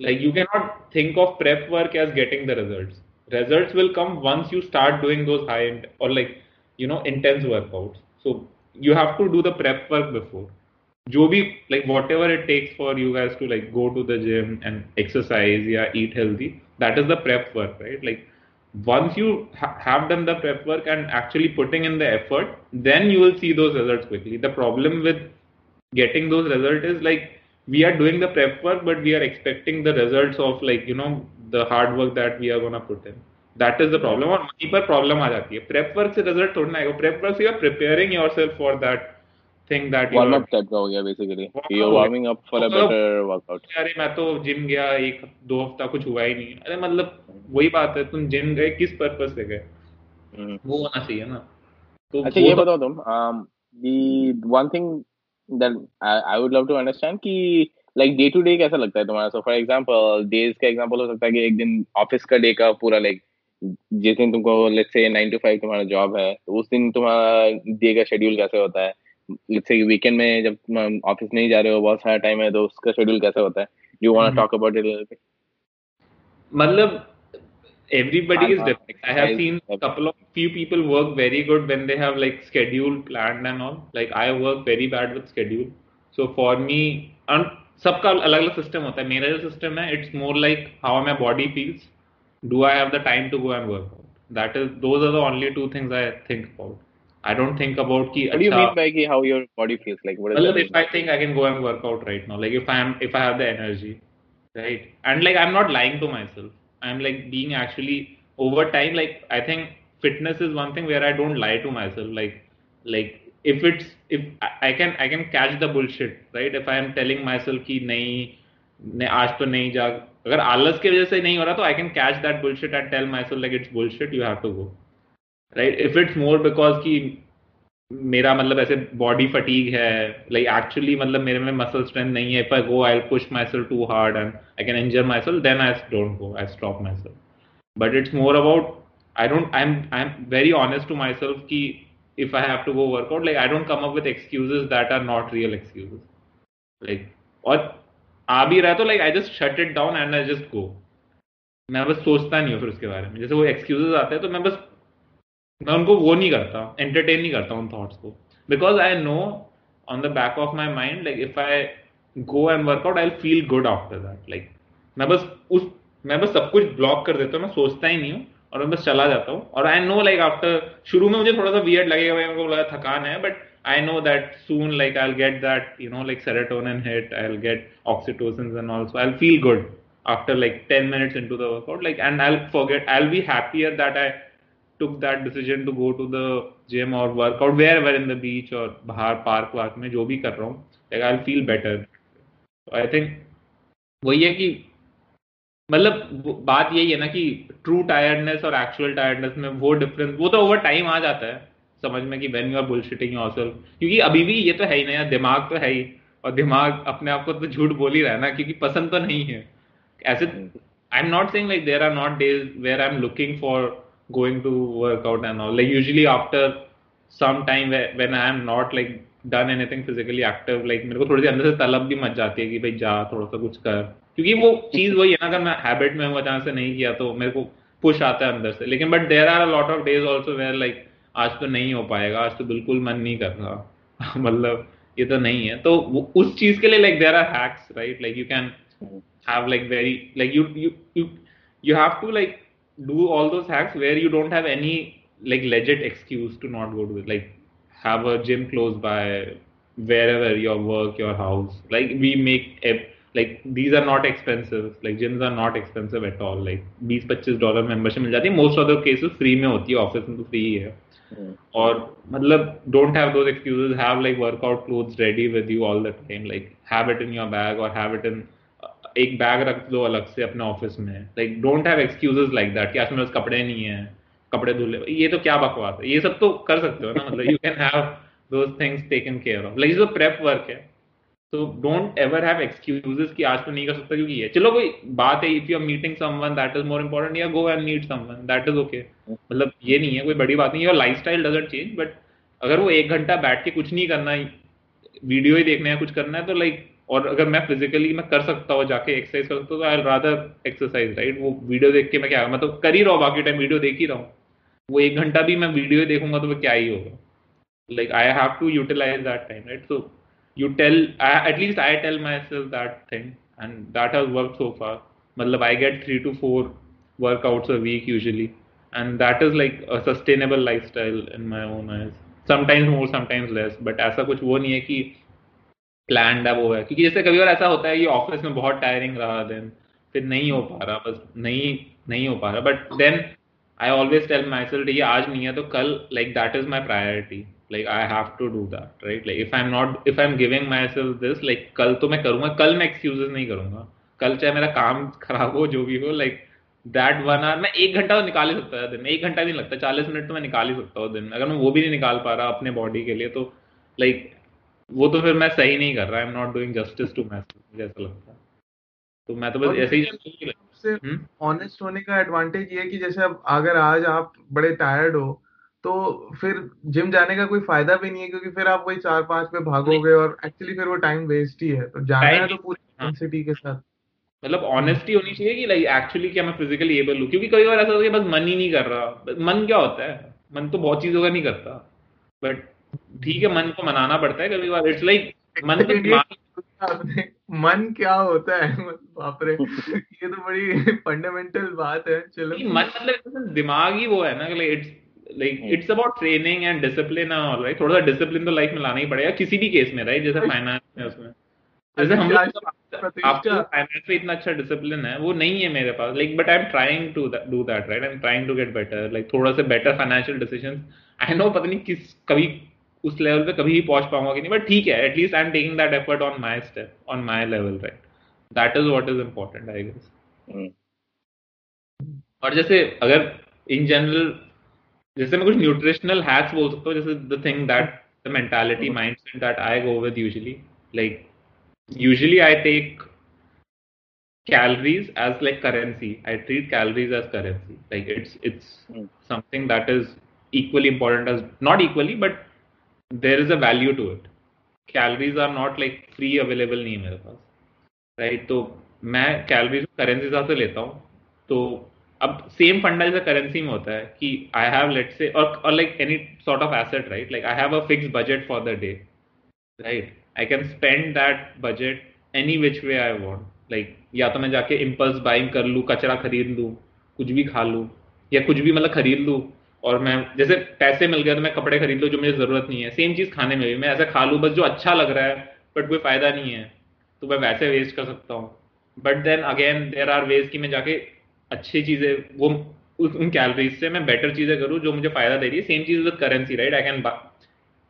[SPEAKER 6] Like you cannot think of prep work as getting the results. Results will come once you start doing those high end or like you know intense workouts. So you have to do the prep work before. भी like whatever it takes for you guys to like go to the gym and exercise yeah eat healthy that is the prep work right like once you ha- have done the prep work and actually putting in the effort then you will see those results quickly the problem with getting those results is like we are doing the prep work but we are expecting the results of like you know the hard work that we are going to put in that is the problem और वहीं पर problem आ जाती है prep work से result थोड़ा ना आएगा prep work से you are preparing yourself for that you
[SPEAKER 3] Warm
[SPEAKER 6] are
[SPEAKER 3] up type का हो गया
[SPEAKER 6] हो गया।
[SPEAKER 3] warming up for a
[SPEAKER 6] मतलब-
[SPEAKER 3] better workout.
[SPEAKER 6] अरे मैं तो जिम गया एक दो हफ़्ता कुछ हुआ ही नहीं अरे मतलब वही बात है तुम जिम गए किस पर्पस से गए
[SPEAKER 3] हम्म।
[SPEAKER 6] वो होना चाहिए ना तो
[SPEAKER 3] अच्छा ये
[SPEAKER 6] तो-
[SPEAKER 3] बताओ तुम um, the one thing that I, I would love to understand कि like day to day कैसा लगता है तुम्हारा so for example days का example हो सकता है कि एक दिन ऑफ़िस का डे का पूरा like जिस दिन तुमको let's say nine to five तुम्हारा जॉब है तो उस दिन तुम्हारा डे का शेड्यूल कैसे होता है लेट्स से वीकेंड में जब ऑफ़िस नहीं जा रहे हो बहुत सारा टाइम है तो उसका शेड्यूल कैसे होता है? You want to talk about it
[SPEAKER 6] मतलब everybody is
[SPEAKER 3] हाँ,
[SPEAKER 6] different. I have seen
[SPEAKER 3] a
[SPEAKER 6] couple of few people work very good when they have like schedule planned and all. Like i work very bad with schedule. So for me and सबका अलग अलग system होता है. मेरा जो system है it's more like how my body feels do I have the time to go and work out that is those are the only two things I think about I don't think about कि
[SPEAKER 3] what do you
[SPEAKER 6] अच्छा
[SPEAKER 3] mean by कि how your body feels like what does
[SPEAKER 6] मतलब
[SPEAKER 3] that
[SPEAKER 6] if I think I can go and work out right now, like if I am if I have the energy, right? And like I'm not lying to myself. I'm like being actually over time. Like I think fitness is one thing where I don't lie to myself. Like like if it's if I I can I can catch the bullshit, right? If I am telling myself कि नहीं नहीं आज तो नहीं जा अगर आलस की वजह से नहीं हो रहा तो I can catch that bullshit and tell myself like it's bullshit. You have to go. Right if it's more because कि मेरा मतलब ऐसे बॉडी फटीग है लाइक like एक्चुअली मतलब मेरे में मसल स्ट्रेंथ नहीं है if I go I push myself too hard and I can injure myself then I don't go I stop myself but it's more about I don't I am I am very honest to myself कि if I to go work out, like I don't come up with excuses that are not real excuses. Like और आ भी रहा तो like I just shut it down and I just go. मैं बस सोचता नहीं हूँ फिर उसके बारे में जैसे वो एक्सक्यूजेज आते हैं तो मैं बस मैं उनको वो नहीं करता एंटरटेन नहीं करता उन थॉट्स को because I know on the back of my mind like if I go and workout I feel good after that like मैं बस उस मैं बस सब कुछ ब्लॉक कर देता हूँ मैं सोचता ही नहीं हूँ और मैं बस चला जाता हूँ और आई नो लाइक आफ्टर शुरू में मुझे थोड़ा सा वियर्ड लगेगा भाई मेरे को लगा थकान है but I know that soon, like I'll get that, you know, like serotonin hit. I'll get oxytocin and also I'll feel good after like 10 minutes into the workout. Like, and I'll forget. I'll be happier that I took that decision to go to the gym or work out wherever in the beach or bahar park वार्क में जो भी कर रहा हूँ like I'll feel better. So I think वही है कि मतलब बात यही है ना कि ट्रू टायर्डनेस और एक्चुअल टायर्डनेस में वो डिफरेंस वो तो ओवर टाइम आ जाता है समझ में कि when you are bullshitting yourself क्योंकि अभी भी ये तो है ही ना यार दिमाग तो है ही और दिमाग अपने आप को तो झूठ बोल ही रहा है ना क्योंकि पसंद तो नहीं है। ऐसे I am not saying like there are not days where I am looking for going to workout and all like usually after some time when I am not like done anything physically active like मेरे को थोड़ी सी अंदर से तलब भी much जाती है कि भाई जा थोड़ा सा कुछ कर। क्योंकि वो चीज़ वही है ना अगर मैं हैबिट में हूँ अचानक से नहीं किया तो मेरे को पुश आता है अंदर से। लेकिन but there are a lot of days also where like आज तो नहीं हो पाएगा आज तो बिल्कुल मन नहीं कर रहा। मतलब ये तो नहीं है। तो उस चीज़ के लिए like there are hacks right like you can have like very like you you you you have to like do all those hacks where you don't have any like legit excuse to not go to it like have a gym close by wherever your work your house like we make a like these are not expensive like gyms are not expensive at all like 20 25 dollar membership मिल जाती है most of the cases free में होती है office में तो free है और मतलब don't have those excuses have like workout clothes ready with you all the time like have it in your bag और हैव इट इन एक बैग रख दो अलग से अपने ऑफ़िस में। Like don't have excuses like that कि आज मेरे कपड़े नहीं है, कपड़े धुले ये तो क्या बकवास है? ये सब तो कर सकते हो ना मतलब you can have those things taken care of like जो प्रेप वर्क है तो डोंट एवर हैव एक्सक्यूजेस कि आज तो नहीं कर सकता क्योंकि ये। चलो कोई बात है if you are meeting someone that is more important या go and meet someone that is okay मतलब ये नहीं है, कोई बड़ी बात नहीं your lifestyle doesn't change but अगर वो एक घंटा बैठ के कुछ नहीं करना वीडियो ही देखना है कुछ करना है तो लाइक और अगर मैं फिजिकली मैं कर सकता हूँ, जाके एक्सरसाइज कर सकता तो एक्सरसाइज राइट वो वीडियो देख के मैं क्या मतलब कर ही रहा हूँ, बाकी टाइम वीडियो देख ही रहा हूँ। वो एक घंटा भी मैं वीडियो देखूँगा तो वो क्या ही होगा। Like I have to utilize that time right so you tell at least I tell myself that thing and that has work so far मतलब I get three to four workouts a week usually and that is like a sustainable life in my own eyes sometimes more sometimes less but ऐसा कुछ वो नहीं है कि plan है वो है क्योंकि जैसे कभी बार ऐसा होता है कि ऑफ़िस में बहुत टायरिंग रहा देन, फिर नहीं हो पा रहा, बस नहीं नहीं हो पा रहा। But then I always tell myself ये आज नहीं है तो कल like that is my priority like, i have to do that, right? Like, if i'm not, if i'm giving myself this, like, कल तो मैं करूँगा, कल मैं excuses नहीं करूँगा। कल चाहे मेरा काम खराब हो, जो भी हो लाइक दैट वन आवर मैं एक घंटा तो निकाल ही सकता है दिन में, एक घंटा भी नहीं लगता। चालीस मिनट तो मैं निकाल ही सकता हूँ दिन में। अगर मैं वो भी नहीं निकाल पा रहा अपने बॉडी के लिए तो लाइक वो तो फिर मैं सही नहीं कर रहा I am not doing justice to my मुझे ऐसा लगता है। तो मैं तो बस ऐसे ही
[SPEAKER 7] से ऑनेस्ट होने का एडवांटेज ये है कि जैसे अब अगर आज आप बड़े टायर्ड हो तो फिर जिम जाने का कोई फ़ायदा भी नहीं है क्योंकि फिर आप वही चार पाँच पे भागोगे और एक्चुअली फिर वो टाइम वेस्ट ही है। तो जाना है तो पूरी इंटेंसिटी हाँ। के साथ।
[SPEAKER 6] मतलब ऑनेस्टी होनी चाहिए कि लाइक एक्चुअली क्या मैं फिजिकली एबल हूँ? क्योंकि कई बार ऐसा होता है बस मन ही नहीं कर रहा। मन क्या होता है? मन तो बहुत चीज़ों का नहीं करता। बट ठीक है मन को मनाना पड़ता है कभी बार इट्स लाइक मन तो
[SPEAKER 7] मन क्या होता है? बाप रे ये तो बड़ी फंडामेंटल बात है चलो।
[SPEAKER 6] मन मतलब दिमाग ही वो है ना it's like it's about training and discipline all right थोड़ा सा डिसिप्लिन तो लाइफ में लाना ही पड़ेगा किसी भी केस में राइट जैसे फाइनेंस में उसमें। जैसे हम आपको फाइनेंस में इतना अच्छा डिसिप्लिन है वो नहीं है मेरे पास। Like but I am trying to do that right I am trying to get better like थोड़ा सा better financial decision I know पता नहीं किस कभी उस लेवल पे कभी भी पहुँच पाऊँगा कि नहीं बट ठीक है at least I am taking that effort on my step on my level right that is what is important I guess और जैसे अगर इन जनरल जैसे मैं कुछ न्यूट्रिशनल हैक्स बोल सकता हूँ जैसे the thing that the mentality mindset that I go with usually like usually I take calories as like currency. I treat calories as currency. Like it's it's mm. something that is equally important as not equally, but there is a value to it. Calories are not, like, free available नहीं है मेरे पास right तो मैं calories currency हिसाब से लेता हूँ तो अब सेम फंडा जैसे करेंसी में होता है कि आई हैव लेट से और like any sort of asset right like I have a fix budget for the day right I can spend that budget any which way I want like या तो मैं जाके इम्पल्स बाइंग कर लूँ, कचरा खरीद लूँ, कुछ भी खा लूँ, या कुछ भी मतलब खरीद लूँ और मैं, जैसे पैसे मिल गए तो मैं कपड़े खरीद लूँ जो मुझे ज़रूरत नहीं है। सेम चीज़ खाने में भी। मैं ऐसा खा लूँ, बस जो अच्छा लग रहा है बट कोई फ़ायदा नहीं है तो मैं वैसे वेस्ट कर सकता हूँ। But then again there are ways कि मैं जाके अच्छी चीज़ें, वो उन कैलोरीज से मैं बेटर चीज़ें करूँ जो मुझे फ़ायदा दे रही है। Same cheese with currency right I can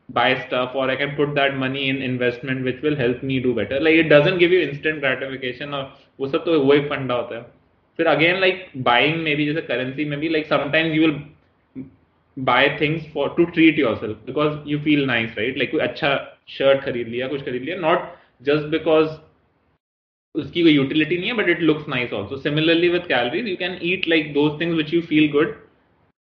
[SPEAKER 6] buy stuff or I can put that money in investment which will help me do better. Like, it doesn't give you instant gratification और वो सब तो वो फंडा होता है। फिर अगेन लाइक बाइंग में भी, जैसे करेंसी में भी like sometimes you will buy things for to treat yourself because you feel nice right like कोई अच्छा शर्ट खरीद लिया, कुछ खरीद लिया नॉट जस्ट बिकॉज़ उसकी कोई यूटिलिटी नहीं है but it looks nice also similarly with calories you can eat like those things which you feel good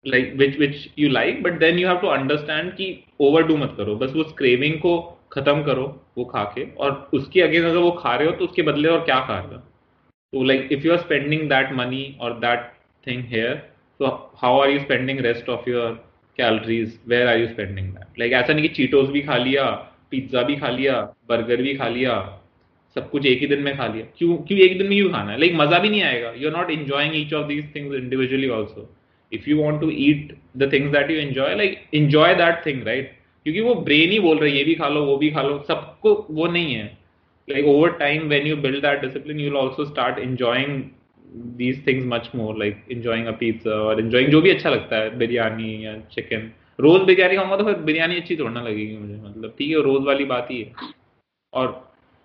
[SPEAKER 6] like which which you like but then you have to understand कि overdo मत करो. बस उस craving को खत्म करो, वो खा के और उसके अगेंस्ट अगर वो खा रहे हो तो उसके बदले और क्या खा रहे हो तो like if you are spending that money और दैट थिंग हेयर तो how are you spending rest of your calories where are you spending that like ऐसा नहीं कि चीटोस भी खा लिया पिज्जा भी खा लिया बर्गर भी खा लिया, सब कुछ एक ही दिन में खा लिया। क्यों क्यों एक दिन में क्यों खाना है? लाइक मज़ा भी नहीं आएगा। You are not enjoying each of these things individually also if you want to eat the things that you enjoy like enjoy that thing right क्योंकि वो ब्रेन ही बोल रहा ये भी खा लो, वो भी खा लो। सबको वो नहीं है। Like, over time, when you build that discipline, you'll also start enjoying these things much more, like enjoying a pizza or enjoying जो भी अच्छा लगता है, बिरयानी या चिकन रोज बिरयानी खाऊँगा तो फिर बिरयानी अच्छी थोड़ा ना लगेगी मुझे मतलब ठीक है रोज वाली बात ही है। और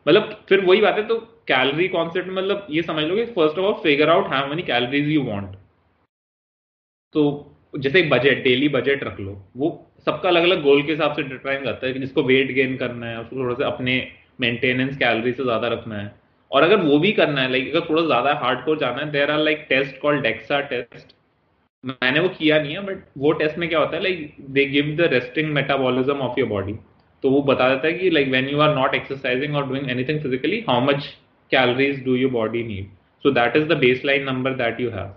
[SPEAKER 6] मतलब फिर वही बात है तो कैलोरी कॉन्सेप्ट मतलब ये समझ लो कि first of all figure out how many calories you want तो जैसे एक बजट डेली बजट रख लो, वो सबका अलग अलग गोल के हिसाब से डिटरमाइन करता है कि जिसको वेट गेन करना है, उसको थोड़ा सा अपने मेंटेनेंस कैलोरी से ज़्यादा रखना है। और अगर वो भी करना है लाइक अगर थोड़ा ज़्यादा हार्ड कोर जाना है there are like test called DEXA test मैंने वो किया नहीं है बट वो टेस्ट में क्या होता है like they give the resting metabolism of your body तो वो बता देता है कि like when you are not exercising और doing anything physically how much calories do your body need so that is the baseline number that you have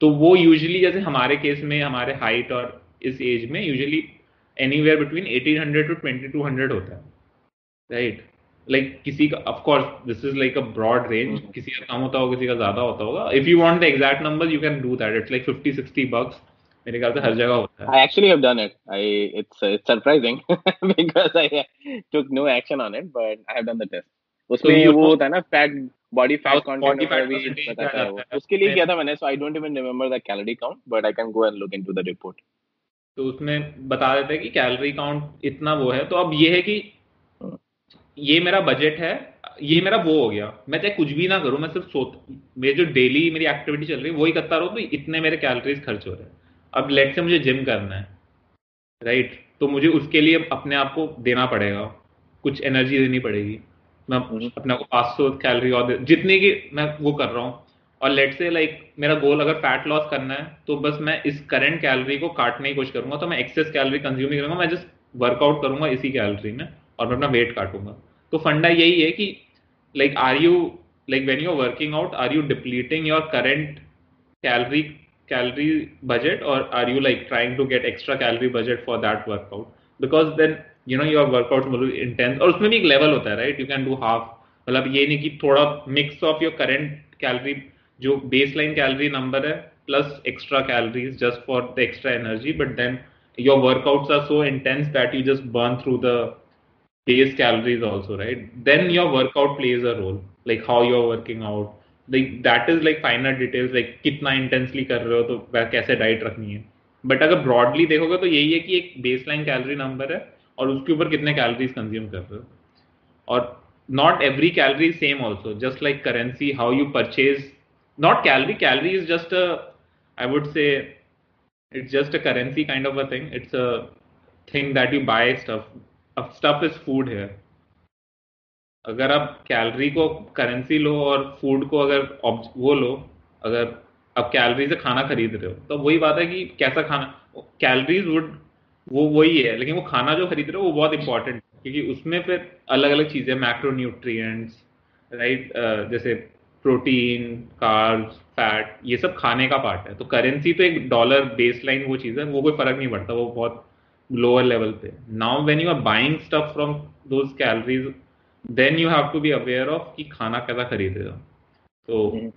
[SPEAKER 6] तो वो usually जैसे हमारे केस में, हमारे हाइट और इस एज में यूजली एनीवेयर बिटवीन 1800 टू 2200 होता है। राइट लाइक किसी का of course this is like a broad range किसी का कम होता होगा किसी का ज़्यादा होता होगा. If you want the exact number you can do that it's like 50 60 bucks मेरे ख्याल से हर जगह होता है।
[SPEAKER 3] I actually have done it. I it's uh, it's surprising because I uh, took no action on it, but I have done the test. उसमें वो होता है ना fat
[SPEAKER 6] body
[SPEAKER 3] fat content
[SPEAKER 6] fat
[SPEAKER 3] भी बताता है वो। उसके लिए किया था मैंने so I don't even remember the calorie count but I can go and look into the report
[SPEAKER 6] तो उसमें बता देते हैं कि कैलोरी काउंट इतना वो है। तो अब ये है कि ये मेरा बजट है, ये मेरा वो हो गया। मैं चाहे कुछ भी ना करूँ, मैं सिर्फ़ सो मेरी जो डेली मेरी एक्टिविटी चल रही है, वही करता रहूँ तो इतने मेरे कैलोरीज खर्च हो रहे हैं। अब लेट से मुझे जिम करना है राइट तो मुझे उसके लिए अपने आप को देना पड़ेगा। कुछ एनर्जी देनी पड़ेगी। मैं अपने को पाँच सौ कैलोरी और जितनी की मैं वो कर रहा हूँ। और लेट से लाइक मेरा गोल अगर फैट लॉस करना है तो बस मैं इस करंट कैलोरी को काटने की कोशिश करूँगा। तो मैं एक्सेस कैलोरी कंज्यूम नहीं करूँगा, मैं जस्ट वर्कआउट करूँगा इसी कैलोरी में और मैं अपना वेट काटूँगा। तो फंडा यही है कि like are you like when you are working out are you depleting your current calorie calorie budget और are you like trying to get extra calorie budget for that workout because then you know your workout intense और उसमें भी एक level होता है right you can do half मतलब ये नहीं कि थोड़ा mix of your current calorie जो बेस लाइन कैलोरी नंबर है plus extra calories just for the extra energy but then your workouts are so intense that you just burn through the base calories also right then your workout plays a role like how you're working out like that is like finer details like कितना intensely कर रहे हो तो कैसे diet रखनी है but अगर broadly देखोगे तो यही है कि एक बेस लाइन कैलोरी नंबर है और उसके ऊपर कितने कैलोरीज कंज्यूम कर रहे हो और not every calorie is same also just like currency how you purchase not calorie calorie is just a i would say it's just a currency kind of a thing it's a thing that you buy अब stuff is food here. अगर आप calorie को currency लो और food को अगर वो लो, अगर आप कैलोरी से खाना खरीद रहे हो तो वही बात है कि कैसा खाना कैलोरीज वुड वो वही है, लेकिन वो खाना जो खरीद रहे हो, वो बहुत इंपॉर्टेंट है, क्योंकि उसमें फिर अलग अलग चीज़ें मैक्रो राइट जैसे प्रोटीन कार्ब्स फैट ये सब खाने का पार्ट है। तो करेंसी तो एक डॉलर बेस लाइन वो चीज़ है, वो कोई फ़र्क नहीं पड़ता, वो बहुत लोअर लेवल पे। Now when you are buying stuff from those calories then you have to be aware of कि खाना कैसा खरीद रहे हो। तो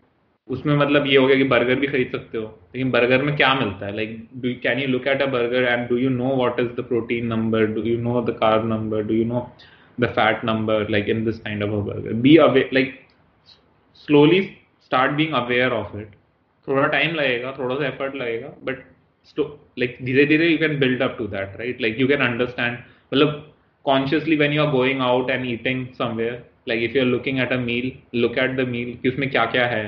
[SPEAKER 6] उसमें मतलब ये हो गया कि बर्गर भी खरीद सकते हो। लेकिन बर्गर में क्या मिलता है? Like do can you look at a burger and do you know what is the protein number do you know the carb number do you know the fat number like in this kind of a burger be aware like slowly start being aware of it. थोड़ा time लगेगा थोड़ा सा effort लगेगा but like, धीरे धीरे you can build up to that, right? Like, you can understand मतलब consciously when you are going out and eating somewhere, like, if you are looking at a meal, look at the meal, कि उसमें क्या क्या है?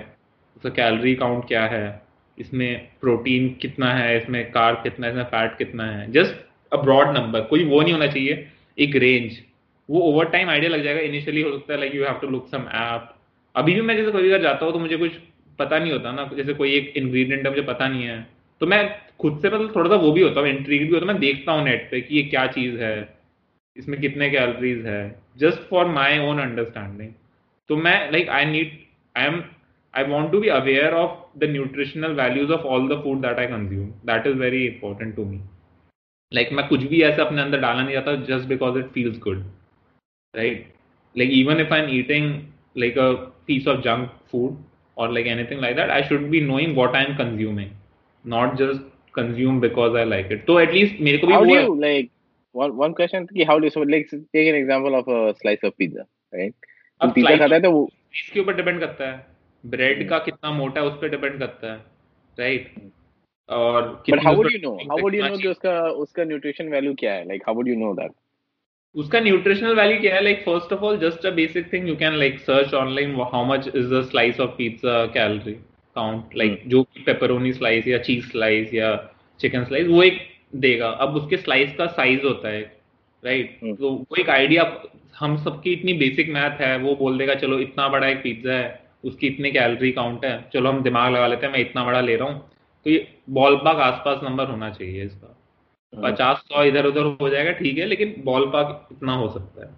[SPEAKER 6] उसका calorie count क्या है? इसमें प्रोटीन कितना है? इसमें कार्ब कितना है? इसमें फैट कितना है? जस्ट अ ब्रॉड नंबर कोई वो नहीं होना चाहिए, एक रेंज वो ओवर टाइम आइडिया लग जाएगा. इनिशियली हो सकता है like you have to look some app अभी भी मैं जैसे कभी बार जाता हूँ तो मुझे कुछ पता नहीं होता ना, जैसे कोई एक इंग्रेडिएंट है, मुझे पता नहीं है। तो मैं खुद से मतलब थोड़ा सा वो भी होता हूँ इंट्रीग भी होता है मैं देखता हूँ नेट पे कि ये क्या चीज़ है इसमें कितने कैलोरीज है just for my own understanding तो मैं like I need I am I want to be aware of the nutritional values of all the food that I consume that is very important to me like मैं कुछ भी ऐसा अपने अंदर डालना नहीं चाहता just because it feels good right like even if I am eating like a piece of junk food or like anything like that, I should be knowing what I'm consuming, not just consume because I like it. So at least मेरे को भी
[SPEAKER 3] How do you like one one question कि how do you so like take an example of a slice of pizza, right?
[SPEAKER 6] अब
[SPEAKER 3] pizza खाता है तो वो
[SPEAKER 6] इसके ऊपर डिपेंड करता है ब्रेड का कितना मोटा है उस पर डिपेंड करता है राइट और
[SPEAKER 3] but how would you know? How would you know कि उसका उसका nutrition value क्या है? Like how would you know that?
[SPEAKER 6] उसका न्यूट्रिशनल वैल्यू क्या है like first of all just a basic thing you can like search online how much is the slice of pizza calorie count like जो pepperoni slice या cheese slice या chicken slice वो एक देगा। अब उसके स्लाइस का साइज़ होता है राइट
[SPEAKER 3] हम्म।
[SPEAKER 6] तो वो एक आइडिया हम सबकी इतनी बेसिक मैथ है वो बोल देगा चलो इतना बड़ा एक पिज्जा है उसकी इतने कैलोरी काउंट है चलो हम दिमाग लगा लेते हैं मैं इतना बड़ा ले रहा हूँ। तो ये बॉल पाक आसपास नंबर होना चाहिए इसका। पचास सौ इधर उधर हो जाएगा ठीक है लेकिन बॉल पाक इतना हो सकता है।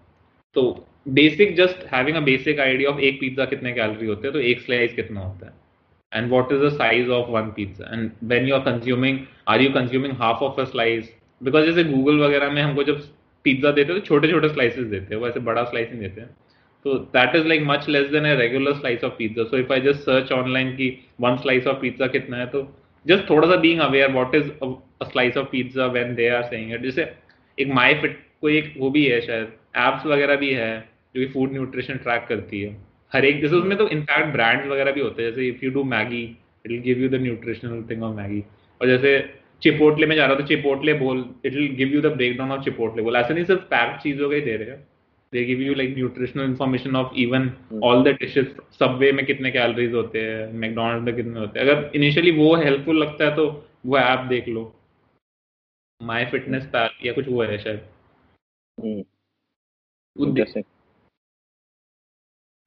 [SPEAKER 6] तो basic just having a basic idea of एक पिज्जा कितने कैलोरी होते हैं तो एक स्लाइस कितना होता है। And what is the size of one pizza and when you are consuming are you consuming half of a slice because जैसे गूगल वगैरह में हमको जब पिज्जा देते हैं तो छोटे छोटे स्लाइसेस देते हैं, वो ऐसे बड़ा स्लाइस नहीं देते हैं। तो that is like much less than a regular slice of pizza so if I just search online की वन स्लाइस ऑफ़ पिज्जा कितना है तो जस्ट थोड़ा सा being aware what is a slice of pizza when they are saying it जैसे एक माई fit कोई एक वो भी है शायद एप्स वगैरह भी है, जो कि फ़ूड न्यूट्रिशन ट्रैक करती है। हर एक जैसे उसमें तो इनफैक्ट ब्रांड्स वगैरह भी होते हैं जैसे if you do Maggi it will give you the nutritional thing of Maggi और जैसे चिपोटले में जा रहा था Chipotle bowl it will give you the breakdown of Chipotle bowl. ऐसे नहीं सिर्फ़ पैक्ड चीज़ों का ही दे रहे हैं। They give you like nutritional information of even all the dishes Subway में कितने कैलोरीज होते हैं मैकडोनल्ड में कितने होते हैं। अगर इनिशियली वो हेल्पफुल लगता है तो वो ऐप देख लो। माई फिटनेस पैल या कुछ वो है शायद।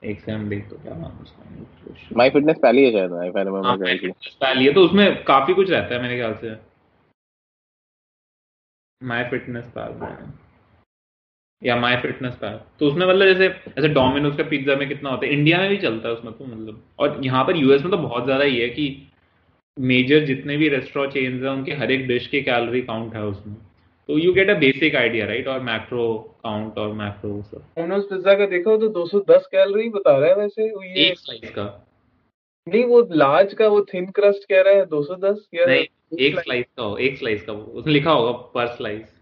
[SPEAKER 6] वो देख- तो क्या नाम है उसका?
[SPEAKER 3] My fitness pal ही है शायद remember
[SPEAKER 6] हाँ
[SPEAKER 3] correctly.
[SPEAKER 6] पैल ये तो उसमें काफ़ी कुछ रहता है मेरे ख्याल से। माई फिटनेस पैल या माई फिटनेस पैल तो उसमें मतलब जैसे ऐसे डोमिनोज का पिज्जा में कितना होता है इंडिया में भी चलता है उसमें तो मतलब। और यहाँ पर यूएस में तो बहुत ज़्यादा ही है कि मेजर जितने भी रेस्टोरेंट चेन्स हैं उनके हर एक डिश की कैलोरी काउंट है उसमें। तो you get a basic idea right और मैक्रो काउंट और मैक्रो सब।
[SPEAKER 7] मोमोज पिज्जा का देखा तो 210 कैलोरी बता रहा है वैसे ये
[SPEAKER 6] एक स्लाइस का।
[SPEAKER 7] नहीं वो लार्ज का वो थिन क्रस्ट कह रहा है 210 या
[SPEAKER 6] नहीं एक स्लाइस का हो एक स्लाइस का उसने लिखा होगा पर स्लाइस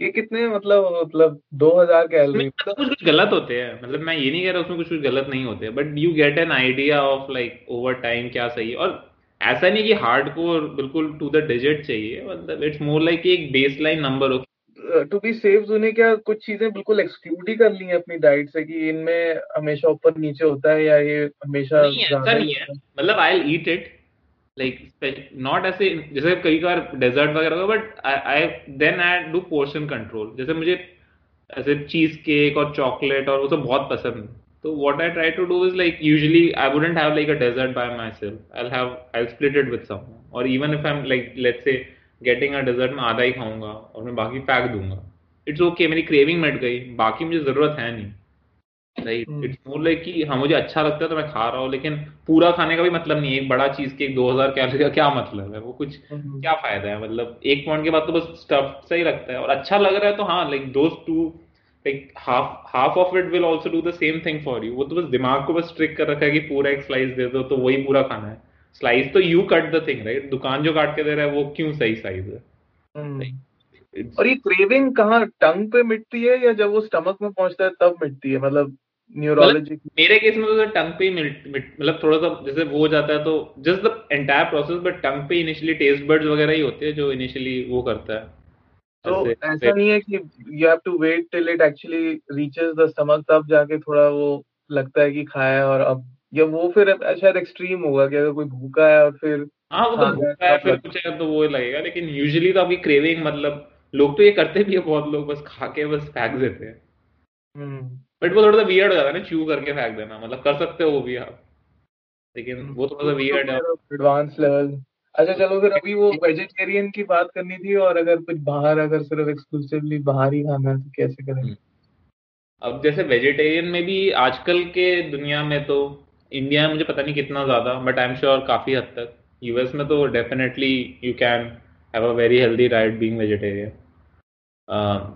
[SPEAKER 7] ये कितने मतलब मतलब 2000 कैलोरी
[SPEAKER 6] कुछ कुछ गलत होते हैं। मतलब मैं ये नहीं कह रहा उसमें कुछ कुछ गलत नहीं होते but you get an idea of like over time क्या सही और ऐसा नहीं कि हार्ड को बिल्कुल टू द डिजिट चाहिए मतलब इट्स मोर लाइक एक बेस लाइन नंबर हो
[SPEAKER 7] टू बी सेफ़ उन्हें क्या कुछ चीज़ें बिल्कुल एक्सक्लूड ही कर ली हैं अपनी डाइट से कि इनमें हमेशा ऊपर नीचे होता है या ये हमेशा
[SPEAKER 6] ऐसा नहीं है। मतलब I eat it like not ऐसे जैसे कई बार डेजर्ट वगैरह but I then I do portion control जैसे मुझे ऐसे चीज़ केक और चॉकलेट और वो सब बहुत पसंद है। तो what I try to do is like usually I wouldn't have like a dessert by myself I have I split it with someone और even if I am like let's say getting a dessert में आधा ही खाऊँगा और मैं बाकी फेंक दूँगा। It's okay मेरी क्रेविंग मिट गई। बाकी मुझे ज़रूरत है नहीं। राइट। इट्स मोर लाइक कि हाँ मुझे अच्छा लगता है तो मैं खा रहा हूँ लेकिन पूरा खाने का भी मतलब नहीं है। एक बड़ा चीज़ केक 2000 कैलोरी का क्या मतलब है? वो कुछ
[SPEAKER 7] हम्म।
[SPEAKER 6] क्या फ़ायदा है? मतलब एक पॉइंट के बाद तो बस स्टफ़ सही लगता है। और अच्छा लग रहा है तो हाँ like those to like half half of it will also do the same thing for you वो तो बस दिमाग को बस ट्रिक कर रखा है कि पूरा एक स्लाइस दे दो तो वही पूरा खाना है। स्लाइस तो you cut the thing right दुकान जो काट के दे रहा है वो क्यों सही साइज़ है। It's-
[SPEAKER 7] और ये क्रेविंग कहाँ टंग पे मिटती है या जब वो स्टमक में पहुँचता है तब मिटती है? मतलब न्यूरोलॉजी
[SPEAKER 6] मेरे केस में तो टंग पे ही मतलब थोड़ा सा जैसे वो हो जाता है तो just the entire process but tongue पे इनिशियली टेस्ट बर्ड्स वगैरह ही होते हैं जो इनिशियली वो करता है।
[SPEAKER 7] तो ऐसा नहीं है कि you have to wait till it actually reaches the stomach तब जाके थोड़ा वो लगता है कि खाया है और अब या वो फिर शायद एक्सट्रीम होगा कि अगर कोई भूखा है और फिर
[SPEAKER 6] हाँ वो तो भूखा है फिर कुछ है तो वो लगेगा लेकिन यूजुअली तो आपकी क्रेविंग मतलब लोग तो ये करते भी है बहुत लोग बस खा के बस फेंक देते हैं।
[SPEAKER 7] हम्म।
[SPEAKER 6] बट वो थोड़ा सा वियर्ड है ना च्यू करके फेंक देना मतलब कर सकते हो वो भी आप। लेकिन वो थोड़ा सा वियर्ड है।
[SPEAKER 7] एडवांस लेवल अच्छा चलो, फिर अभी वो वेजिटेरियन की बात करनी थी और अगर कुछ बाहर, अगर सिर्फ़ एक्सक्लूसिवली बाहर ही खाना है तो कैसे करें?
[SPEAKER 6] अब जैसे वेजिटेरियन में भी आजकल के दुनिया में तो इंडिया में मुझे पता नहीं कितना ज़्यादा बट आई एम श्योर काफ़ी हद तक। यूएस में तो definitely you can have a very healthy diet being vegetarian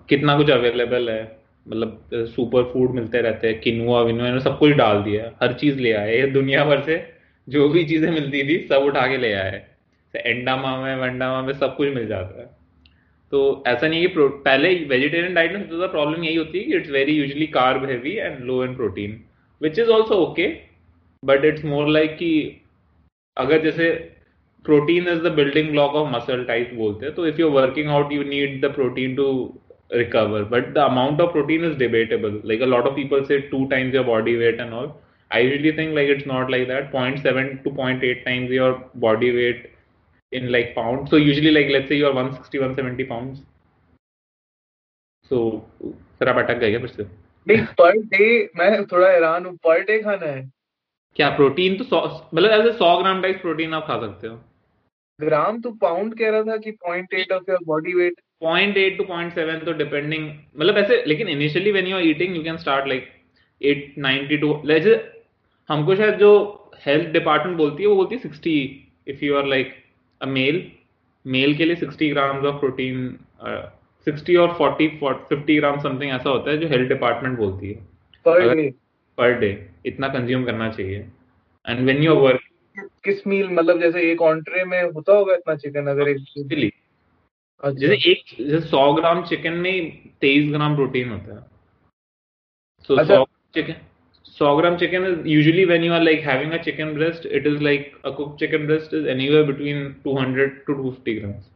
[SPEAKER 6] कितना कुछ अवेलेबल है मतलब सुपर फ़ूड मिलते रहते हैं किनुआ विनुआ सब कुछ डाल दिया, हर चीज़ ले आए दुनिया भर से जो भी चीज़ें मिलती थी, सब उठा के ले आए एंडामा में वंडामा में सब कुछ मिल जाता है। तो ऐसा नहीं है कि पहले वेजिटेरियन डाइट में सबसे ज़्यादा प्रॉब्लम यही होती है कि it's very usually carb heavy and low in protein which is also okay but it's more like कि अगर जैसे protein is the building block of muscle type बोलते हैं तो if you working out you need the protein to recover, but the amount of protein is debatable. Like, a lot of people say two times your body weight and all. I usually think, like, it's not like that. 0.7 to 0.8 times your body weight in like pounds. So usually like let's say you're 160 170 pounds. So फिर आप अटक गए क्या फिर से?
[SPEAKER 7] नहीं per day मैं थोड़ा हैरान हूँ। पर डे खाना है?
[SPEAKER 6] क्या प्रोटीन तो सौ मतलब ऐसे 100 ग्राम टाइप प्रोटीन आप खा सकते हो।
[SPEAKER 7] ग्राम तो पाउंड कह रहा था कि point eight of your body weight
[SPEAKER 6] point eight to point seven तो डिपेंडिंग मतलब ऐसे लेकिन initially when you are eating you can start like at ninety two हमको शायद जो हेल्थ डिपार्टमेंट बोलती है वो बोलती है sixty if you are like a male male के लिए sixty grams of protein sixty और फोर्टी फिफ्टी ग्राम समथिंग ऐसा होता है जो हेल्थ डिपार्टमेंट बोलती है।
[SPEAKER 7] पर डे
[SPEAKER 6] पर डे इतना कंज्यूम करना चाहिए। And when you are working
[SPEAKER 7] किस मील मतलब जैसे एक ऑन्ट्रे में होता होगा इतना चिकन अगर एक अच्छा
[SPEAKER 6] जैसे एक जैसे सौ ग्राम चिकन में तेईस ग्राम प्रोटीन होता है। सो
[SPEAKER 7] अच्छा।
[SPEAKER 6] सौ चिकन सौ gram chicken is usually when you are like having a chicken breast it is like a cook chicken breast is anywhere between 200 to 250 grams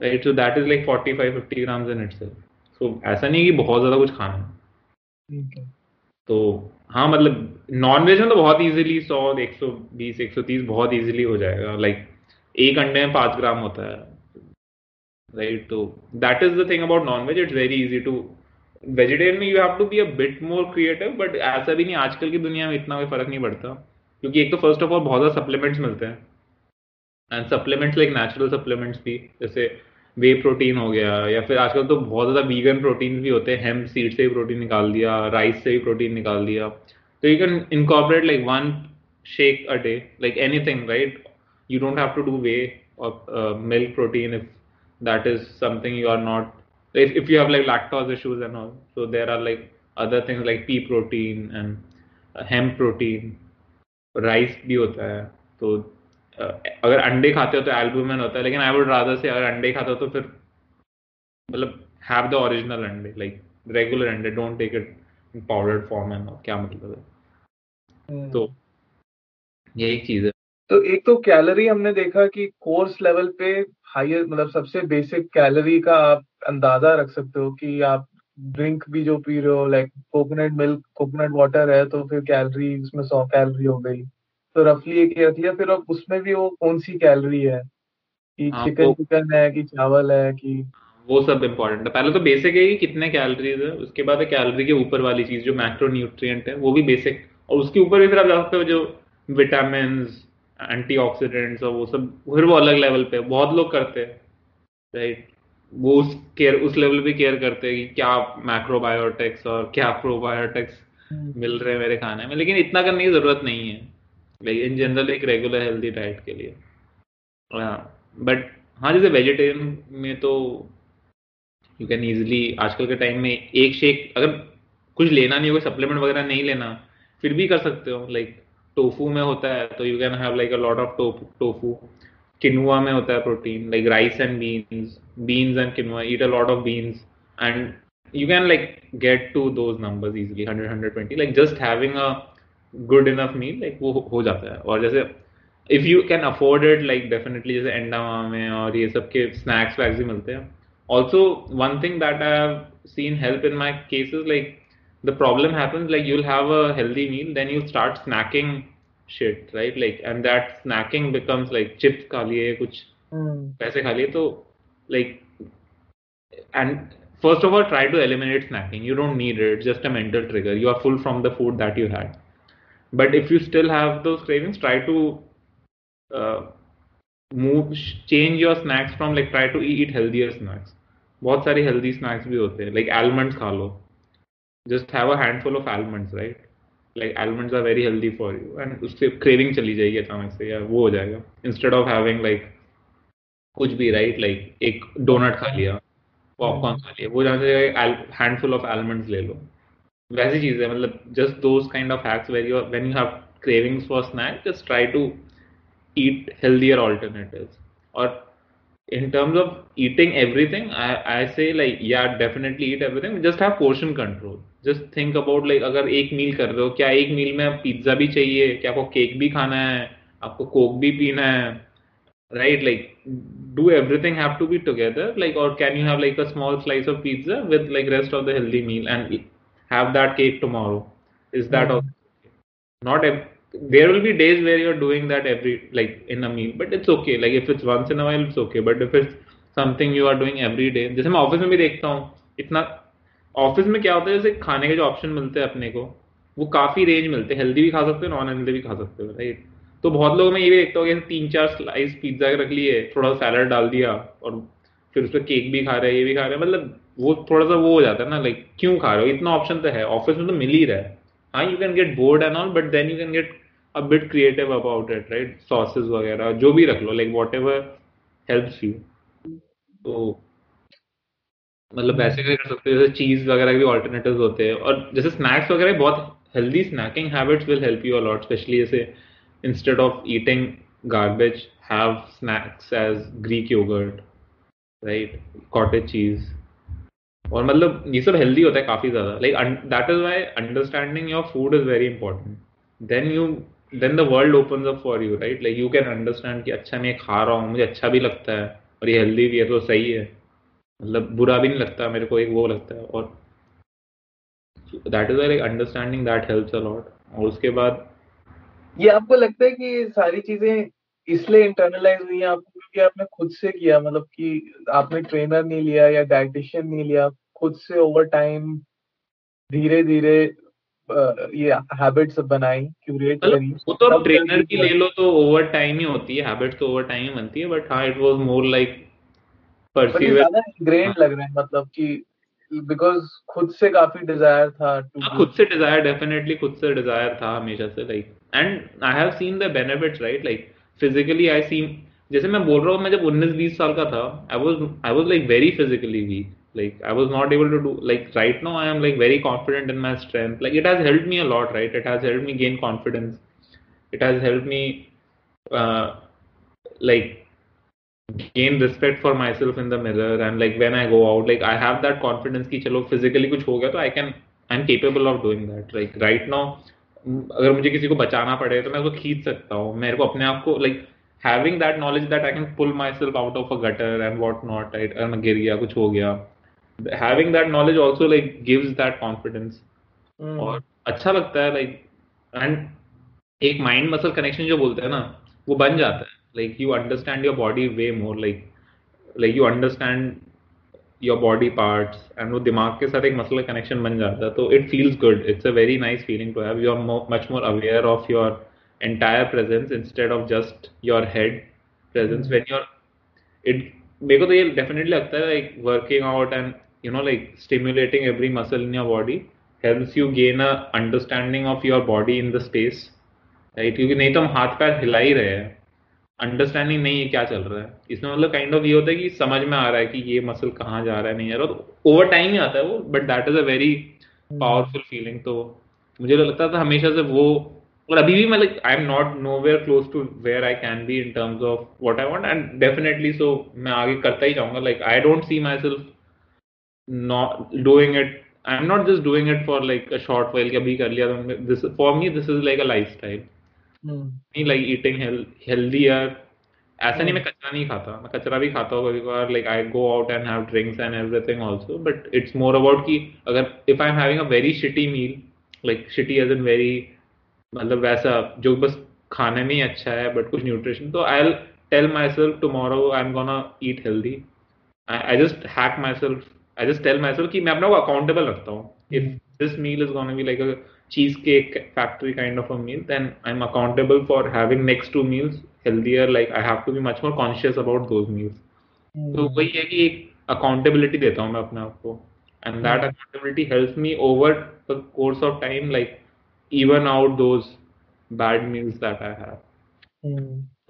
[SPEAKER 6] right so that is like 45 50 grams in itself so ऐसा नहीं है कि बहुत ज़्यादा कुछ खाना है।
[SPEAKER 7] ठीक
[SPEAKER 6] तो हाँ मतलब नॉन वेज में तो बहुत इजीली 100 120 130 बहुत इजीली हो जाएगा। लाइक एक अंडे में पाँच ग्राम होता है। राइट तो that is the thing about non veg it's very easy to vegetarian में you have to be a bit more creative but ऐसा भी नहीं आजकल की दुनिया में इतना कोई फ़र्क नहीं पड़ता क्योंकि एक तो फ़र्स्ट ऑफ़ ऑल बहुत ज़्यादा सप्लीमेंट्स मिलते हैं and supplements like natural supplements भी जैसे वे प्रोटीन हो गया या फिर आजकल तो बहुत ज़्यादा वीगन प्रोटीन भी होते हैं हेम सीड से भी प्रोटीन निकाल दिया राइस से भी प्रोटीन निकाल दिया तो you can incorporate like one shake a day like right? You don't have to do whey or uh, milk protein if that is something you are not. If, if you have like lactose issues and all, so there are like other things like pea protein and uh, hemp protein. Rice भी होता है तो uh, अगर अंडे खाते हो तो albumin होता है लेकिन आई वुड रादर से अगर अंडे खाते हो तो फिर मतलब हैव द ओरिजिनल अंडे लाइक रेगुलर अंडे don't take it in powdered form and क्या मतलब है तो ये चीज़ है
[SPEAKER 7] तो एक तो कैलोरी हमने देखा कि कोर्स लेवल पे हायर मतलब सबसे बेसिक कैलोरी का आप अंदाज़ा रख सकते हो कि आप ड्रिंक भी जो पी रहे हो like coconut milk coconut water है तो फिर कैलोरी उसमें सौ कैलोरी हो गई। तो रफली एक रख लिया फिर अब उसमें भी वो कौन सी कैलोरी है? कि
[SPEAKER 6] हाँ,
[SPEAKER 7] चिकन
[SPEAKER 6] वो-
[SPEAKER 7] चिकन है कि चावल है कि
[SPEAKER 6] वो सब इम्पोर्टेंट है। पहले तो बेसिक है कि कितने कैलोरीज है उसके बाद है कैलोरी के ऊपर वाली चीज़ जो मैक्रो न्यूट्रिएंट है वो भी बेसिक और उसके ऊपर भी फिर आप जा सकते हो जो विटामिन एंटीऑक्सीडेंट्स और वो सब फिर वो अलग लेवल पे बहुत लोग करते हैं राइट वो उस केयर उस लेवल पे केयर करते हैं कि क्या मैक्रोबायोटिक्स और क्या प्रोबायोटिक्स मिल रहे हैं मेरे खाने में। लेकिन इतना करने की ज़रूरत नहीं है। लाइक इन जनरल एक रेगुलर हेल्दी डाइट के लिए। बट हाँ जैसे वेजिटेरियन में तो यू कैन ईजिली आजकल के टाइम में एक शेक अगर कुछ लेना नहीं होगा सप्लीमेंट वगैरह नहीं लेना फिर भी कर सकते हो। लाइक टोफू में होता है तो you can have like a lot of tofu quinoa में होता है protein like rice and beans beans and quinoa eat a lot of beans and you can like get to those numbers easily 100 120 like just having a good enough meal like वो हो जाता है और जैसे if you can afford it like definitely जैसे एंडामा में और ये सब के snacks वैक्स भी मिलते हैं also one thing that I have seen help in my cases like the problem happens like you'll have a healthy meal then you start snacking shit right like and that snacking becomes like chips खा लिए कुछ पैसे खा लिए तो like and first of all try to eliminate snacking you don't need it it's just a mental trigger you are full from the food that you had but if you still have those cravings try to uh, move change your snacks from like try to eat healthier snacks बहुत सारी healthy snacks भी होते हैं like almonds खा लो just have a handful of almonds right like almonds are very healthy for you and उससे craving चली जाएगी अचानक से या वो हो जाएगा instead of having like कुछ भी राइट लाइक एक डोनट खा लिया पॉपकॉर्न खा लिया, वो जाते जाए हैंडफुल ऑफ़ एलमंड ले लो। वैसी चीज़ है मतलब just those kind of hacks where you when you have cravings for snack just try to eat healthier alternative और in terms of eating everything I say like ये are definitely eat everything just have portion control just think about like अगर एक मील कर रहे हो, क्या एक मील में आप पिज्जा भी चाहिए? क्या आपको केक भी खाना है? आपको कोक भी पीना है? Right like do everything have to be together like or can you have like a small slice of pizza with like rest of the healthy meal and have that cake tomorrow is that
[SPEAKER 7] Hmm.
[SPEAKER 6] also not ev- there will be days where you're doing that every like in a meal but it's okay like if it's once in a while it's okay but if it's something you are doing every day जैसे मैं office में भी देखता हूँ इतना office में क्या होता है जैसे खाने के जो ऑप्शन मिलते हैं अपने को वो काफी रेंज मिलते हैं हेल्दी भी खा सकते हो नॉन हेल्दी भी खा सकते हो राइट तो बहुत लोग मैं ये भी देखता हूँ तीन चार स्लाइस पिज्जा रख लिए, थोड़ा सैलड डाल दिया और फिर उस पर केक भी खा रहे हैं ये भी खा रहे। हैं मतलब वो थोड़ा सा वो हो जाता है ना लाइक क्यों खा रहे हो? इतना ऑप्शन तो है। ऑफ़िस में तो मिल ही रहा है। हाँ you can get bored and all but then you can get a bit creative about it right sauces वगैरह, जो भी रख लो like whatever helps you तो मतलब वैसे भी कर सकते हो, जैसे चीज़ वगैरह भी ऑल्टरनेटिव्स होते हैं। और जैसे स्नैक्स वगैरह, बहुत healthy snacking habits will help you a lot specially जैसे instead of eating garbage, have snacks as greek yogurt, right? Cottage cheese. और मतलब ये सब हेल्दी होता है काफ़ी ज़्यादा। Like that is why understanding your food is very important then you then the world opens up for you right like you can understand कि अच्छा मैं खा रहा हूँ, मुझे अच्छा भी लगता है और ये हेल्दी भी है तो सही है। मतलब बुरा भी नहीं लगता, मेरे को एक वो लगता है और that is like understanding that helps a lot और उसके बाद
[SPEAKER 7] ये आपको लगता है कि ये सारी चीज़ें इसलिए इंटरनलाइज हुई है आपको? क्योंकि आपने खुद से किया मतलब कि आपने ट्रेनर नहीं लिया या डाइटिशियन नहीं लिया खुद से ओवर टाइम धीरे धीरे ये हैबिट्स बनाई क्यूरेट
[SPEAKER 6] मतलब
[SPEAKER 7] करी।
[SPEAKER 6] वो तो ट्रेनर की ले लो तो ओवर टाइम ही होती है हैबिट तो ओवर टाइम ही बनती है बट हाँ
[SPEAKER 7] it was
[SPEAKER 6] more
[SPEAKER 7] like ingrain लग रहा है मतलब कि बिकॉज़ खुद से काफ़ी डिज़ायर था
[SPEAKER 6] हाँ खुद से डिज़ायर डेफिनेटली खुद से डिज़ायर था हमेशा से like and I have seen the benefits right like physically I see जैसे मैं बोल रहा हूँ मैं जब 19 20 साल का था I was I was like very physically weak like i was not able to do like right now i am like very confident in my strength like it has helped me a lot right it has helped me gain confidence it has helped me uh, like gain respect for myself in the mirror and like when i go out like i have that confidence कि चलो physically कुछ हो गया तो i can i'm capable of doing that like right now mm, अगर मुझे किसी को बचाना पड़े तो मैं उसको खींच सकता हूँ। मेरे को अपने आप को like having that knowledge that I can pull myself out of a gutter and what not right? अगर मैं गिर गया कुछ हो गया that knowledge also like gives that confidence.
[SPEAKER 7] हम्म,
[SPEAKER 6] और अच्छा लगता है लाइक एंड एक माइंड मसल कनेक्शन जो बोलते हैं ना वो बन जाता है। Like you understand your body way more like like you understand your body parts and वो दिमाग के साथ एक मसल कनेक्शन बन जाता है तो it feels good it's a very nice feeling to have you are much more aware of your entire presence instead of just your head presence when you're it मेरे को तो ये definitely लगता है like working out and you know like stimulating every muscle in your body helps you gain a understanding of your body in the space right क्योंकि नहीं तो हम हाथ पैर हिला ही रहे हैं अंडरस्टैंडिंग नहीं है क्या चल रहा है। इसमें मतलब काइंड ऑफ़ ये होता है कि समझ में आ रहा है कि ये मसल कहाँ जा रहा है नहीं जा रहा। तो ओवर टाइम ही आता है वो but that is a very powerful feeling तो मुझे तो लगता था हमेशा से वो और अभी भी मैं like I am not nowhere close to where I can be in terms of what I want and definitely so मैं आगे करता ही जाऊँगा। Like I don't see myself not doing it. I'm not just doing it for like a short while कि अभी कर लिया तो this for me this is like a lifestyle me like eating health, healthier. ऐसा नहीं मैं कचरा नहीं खाता. मैं कचरा भी खाता हूँ कभी कभार. Like I go out and have drinks and everything also but it's more about कि अगर if I am having a very shitty meal like shitty as in very मतलब वैसा जो बस खाने में ही अच्छा है बट कुछ न्यूट्रिशन तो I tell myself tomorrow I am gonna eat healthy I just hack myself I just tell myself कि मैं अपने को अकाउंटेबल रखता हूँ. If this meal is gonna be like a cheesecake factory kind of a meal then i'm accountable for having next two meals healthier like i have to be much more conscious about those meals तो वही है कि एक accountability देता हूँ मैं अपने आप को and that accountability helps me over the course of time like even out those bad meals that I have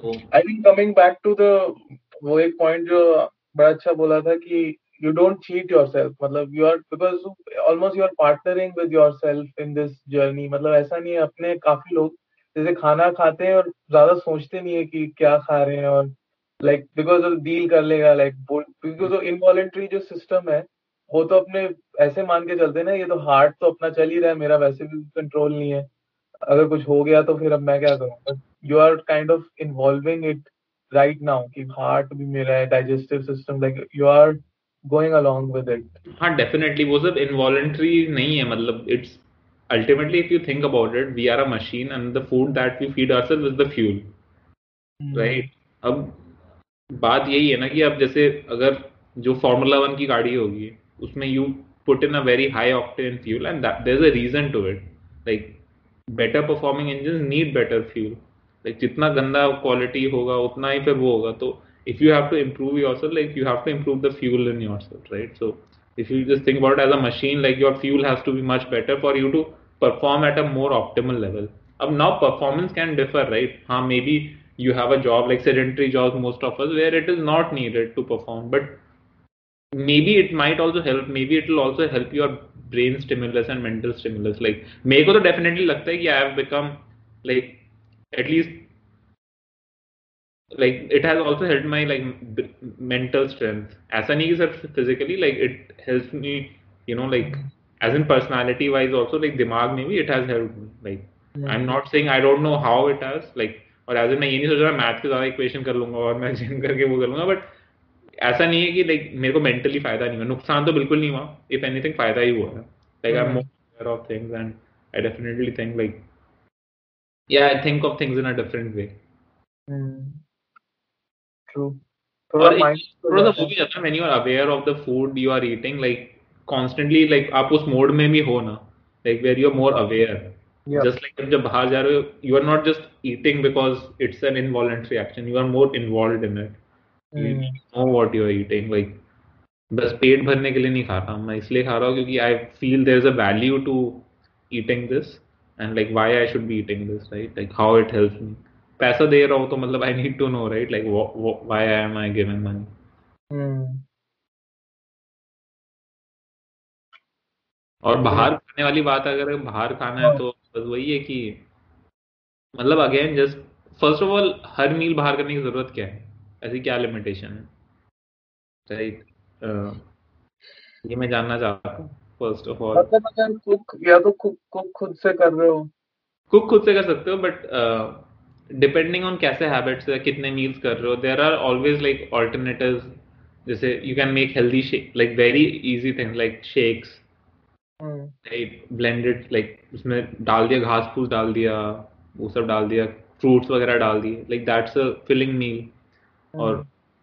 [SPEAKER 6] तो
[SPEAKER 7] I think coming back to the वो एक पॉइंट जो बड़ा अच्छा बोला था कि you don't cheat yourself. मतलब you are, because almost you are partnering with yourself in this journey. मतलब ऐसा नहीं है, अपने काफ़ी लोग जैसे खाना खाते हैं और ज़्यादा सोचते नहीं है कि क्या खा रहे हैं और लाइक बिकॉज़ डील कर लेगा लाइक बिकॉज़ इनवॉलेंट्री जो सिस्टम है, वो तो अपने ऐसे मान के चलते ना, ये तो हार्ट तो अपना चल ही रहा है, मेरा वैसे भी कंट्रोल नहीं है। अगर कुछ हो गया तो फिर अब मैं क्या करूँ? You are kind of involving it right now कि हार्ट भी मेरा है digestive system like you are going along with it
[SPEAKER 6] हाँ डेफिनेटली वो सब इनवॉलेंट्री नहीं है मतलब it's ultimately if you think about it we are a machine and the food that we feed ourselves is the fuel right? अब बात यही है ना कि अब जैसे अगर जो फॉर्मूला वन की गाड़ी होगी उसमें you put in a very high octane fuel and there is a reason to it like better performing engine need better fuel like जितना गंदा क्वालिटी होगा उतना ही फिर वो होगा तो if you have to improve yourself like you have to improve the fuel in yourself right so if you just think about it as a machine like your fuel has to be much better for you to perform at a more optimal level um, now performance can differ right huh, maybe you have a job like sedentary jobs most of us where it is not needed to perform but maybe it might also help maybe it will also help your brain stimulus and mental stimulus like मेरे को तो definitely लगता है कि I have become like at least like it has also helped my like b- mental strength. ऐसा नहीं कि सिर्फ़ physically like it helps me you know like as in personality wise also like दिमाग में भी it has helped me like I'm not saying I don't know how it has like और as मैं ये नहीं सोच रहा मैथ के ज़्यादा इक्वेशन कर लूँगा और मैं जिम करके वो कर लूँगा बट ऐसा नहीं है कि लाइक मेरे को मेंटली फ़ायदा नहीं हुआ। नुकसान तो बिल्कुल नहीं हुआ। इफ़ एनीथिंग फ़ायदा ही हुआ है like I am more aware of things and I definitely think like या I think of things in a different way
[SPEAKER 7] true
[SPEAKER 6] और थोड़ा सा वो भी जाता when you are aware of the food you are eating like constantly like आप उस mode में भी हो ना like where you are more aware just like जब बाहर जा रहे हो you are not just eating because it's an involuntary action you are more involve in it you know what you are eating like बस पेट भरने के लिए नहीं खा रहा मैं इसलिए खा रहा हूँ क्योंकि I feel there is a value to eating this and like why I should be eating this right like how it help me पैसा दे रहा हूँ तो मतलब I need to know right like why I am I giving money और बाहर खाने वाली बात अगर बाहर खाना है तो बस वही है कि मतलब again just first of all her meal बाहर करने की ज़रूरत क्या है? ऐसी क्या लिमिटेशन है? राइट ये मैं जानना चाहता हूँ फ़र्स्ट ऑफ़ ऑल
[SPEAKER 7] मतलब अगर कुक या तो कुक कुक खुद से कर रहे हो।
[SPEAKER 6] कुक खुद से कर सकते हो बट डिपेंडिंग ऑन कैसे हैबिट्स है कितने मील्स कर रहे हो there are always like alternative जैसे you can make healthy like very easy thing like shakes like blended like उसमें डाल दिया घास फूस डाल दिया वो सब डाल दिया फ्रूट्स वगैरह डाल दिए like that's a filling meal और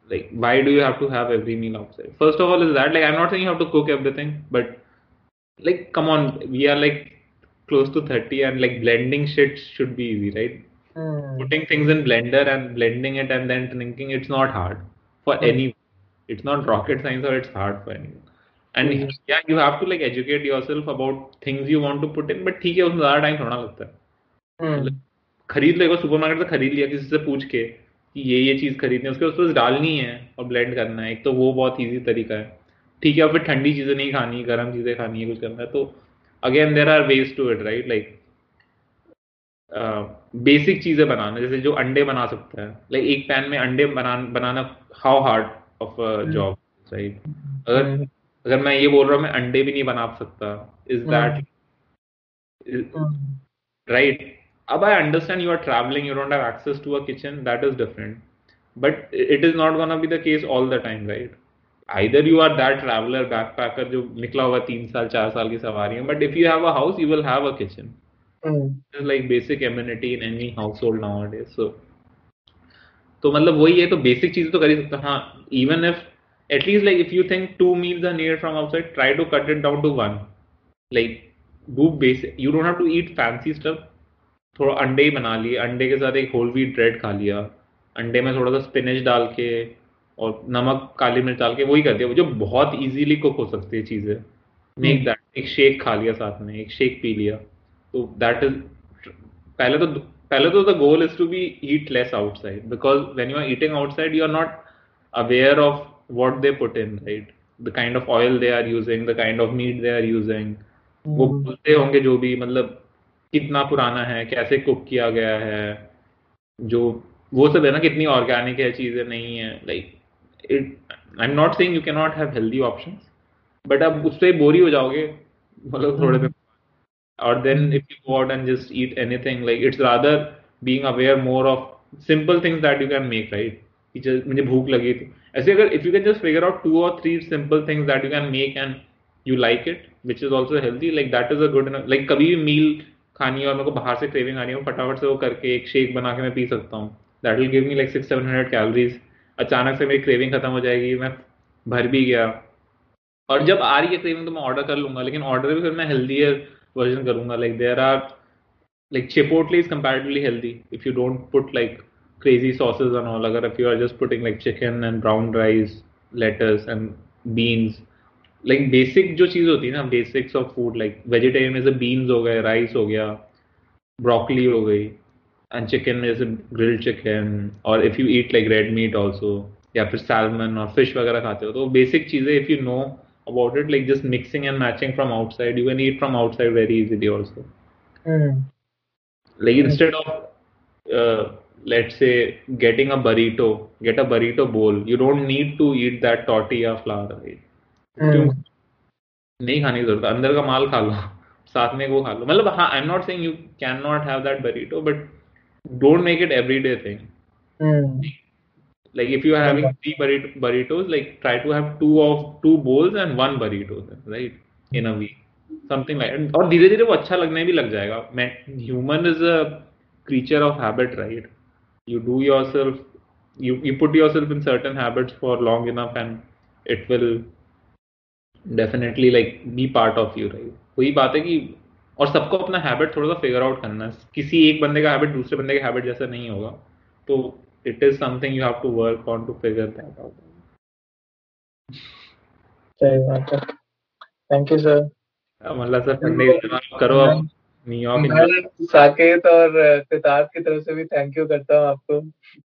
[SPEAKER 6] like why do you have to have every meal outside first of all is that like I not you have to cook everything but like come on we are like close to thirty and like blending shits should be easy right putting things in blender and blending it and then drinking it's not hard for mm. any it's not rocket science or it's hard for anyone and yeah you have to like educate yourself about things you want to put in but ठीक है उसमें ज़्यादा time थोड़ा लगता है खरीद लेगा supermarket से खरीद लिया किसी से पूछ के कि ये ये चीज़ खरीदनी है उसके उस डालनी है और ब्लेंड करना है एक तो वो बहुत इजी तरीका है ठीक है और फिर ठंडी चीज़ें नहीं खानी गर्म चीज़ें खानी है कुछ करना है तो again there are ways to it right like basic चीज़ें बनाना जैसे जो अंडे बना सकता है। लाइक एक पैन में अंडे बनाना how hard of job right अगर hmm. अगर मैं ये बोल रहा हूँ मैं अंडे भी नहीं बना सकता। इज़ दैट राइट अब I understand you are travelling you don't have access to a kitchen that is different but it is not one of be the case all the time right either you are that traveller backpacker जो निकला हुआ तीन साल चार साल की सवारी है but if you have a house you will have a kitchen it's like basic amenity in any household nowadays so. तो मतलब वही है तो बेसिक चीज़ तो कर ही सकता हाँ even if at least like if you think two meals are needed from outside try to cut it down to one like do basic you don't have to eat fancy stuff थोड़ा अंडे ही बना लिए अंडे के साथ एक whole wheat bread खा लिया अंडे में थोड़ा सा स्पिनच डाल के और नमक काली मिर्च डाल के वही कर दिया जो बहुत इजीली कुक हो सकती है चीज़ें। मेक दैट एक शेक खा लिया साथ में एक शेक पी लिया। तो दैट इज़ पहले तो पहले तो the goal is to be eat less outside because when you are eating outside you are not aware of what they put in right the kind of oil they are using the kind of meat they are using वो बोलते होंगे जो भी मतलब कितना पुराना है कैसे कुक किया गया है जो वो सब है ना कितनी ऑर्गेनिक है चीज़ें नहीं है like it I am not saying you can not have healthy options but अब उससे बोरी हो जाओगे मतलब थोड़े दिन और then if you go out and just eat anything like it's rather being aware more of simple things that you can make right मुझे भूख लगी थी। ऐसे अगर if you can just figure out two और three simple things that you can make and you like it which is also healthy like that is a good like कभी भी मील खानी है और मेरे को बाहर से क्रेविंग आ रही है फटाफट से वो करके एक शेक बना के मैं पी सकता हूँ। That will give me like six seven hundred calories अचानक से मेरी क्रेविंग खत्म हो जाएगी मैं भर भी गया। और जब आ रही है क्रेविंग तो मैं ऑर्डर कर लूँगा लेकिन ऑर्डर भी फिर मैं हेल्दियर वर्जन करूँगा like there are like Chipotle is comparatively healthy if you don't put like crazy sauces and all, agar if you are just putting, like, chicken and brown rice, lettuce and beans like basic जो चीज़ होती है ना basics of food like vegetarian में से beans हो गए rice हो गया ब्रोकली हो गई एंड चिकन में जैसे ग्रिल्ड चिकन और if you eat like red meat also या फिर सैलमन और फ़िश वगैरह खाते हो तो बेसिक चीज़ें if you know about it like just mixing and matching from outside you can eat from outside very easily also mm. like instead of uh, let's say getting a burrito get a burrito bowl you don't need to eat that tortilla flour right क्यों नहीं खाने की जरूरत अंदर का माल खा लो साथ में वो खा लो मतलब हाँ I am not saying you can not have that burrito but don't make it everyday thing like if you are having three burrito, burritos like try to have two of two bowls and one burrito right in a week something like और धीरे धीरे वो अच्छा लगने भी लग जाएगा मैं human is a creature of habit right you do yourself you you put yourself in certain habits for long enough and it will definitely like be part of you right वही बात है कि और सबको अपना हैबिट थोड़ा सा figure out करना है किसी एक बंदे का हैबिट दूसरे बंदे का हैबिट जैसा नहीं होगा तो it is something you have to work on to figure that out.
[SPEAKER 2] सही बात है। थैंक यू सर
[SPEAKER 6] मतलब सर ठंडे करो आप। न्यूयॉर्क
[SPEAKER 2] साकेत और सिद्धार्थ की तरफ़ से भी थैंक यू करता हूँ आपको।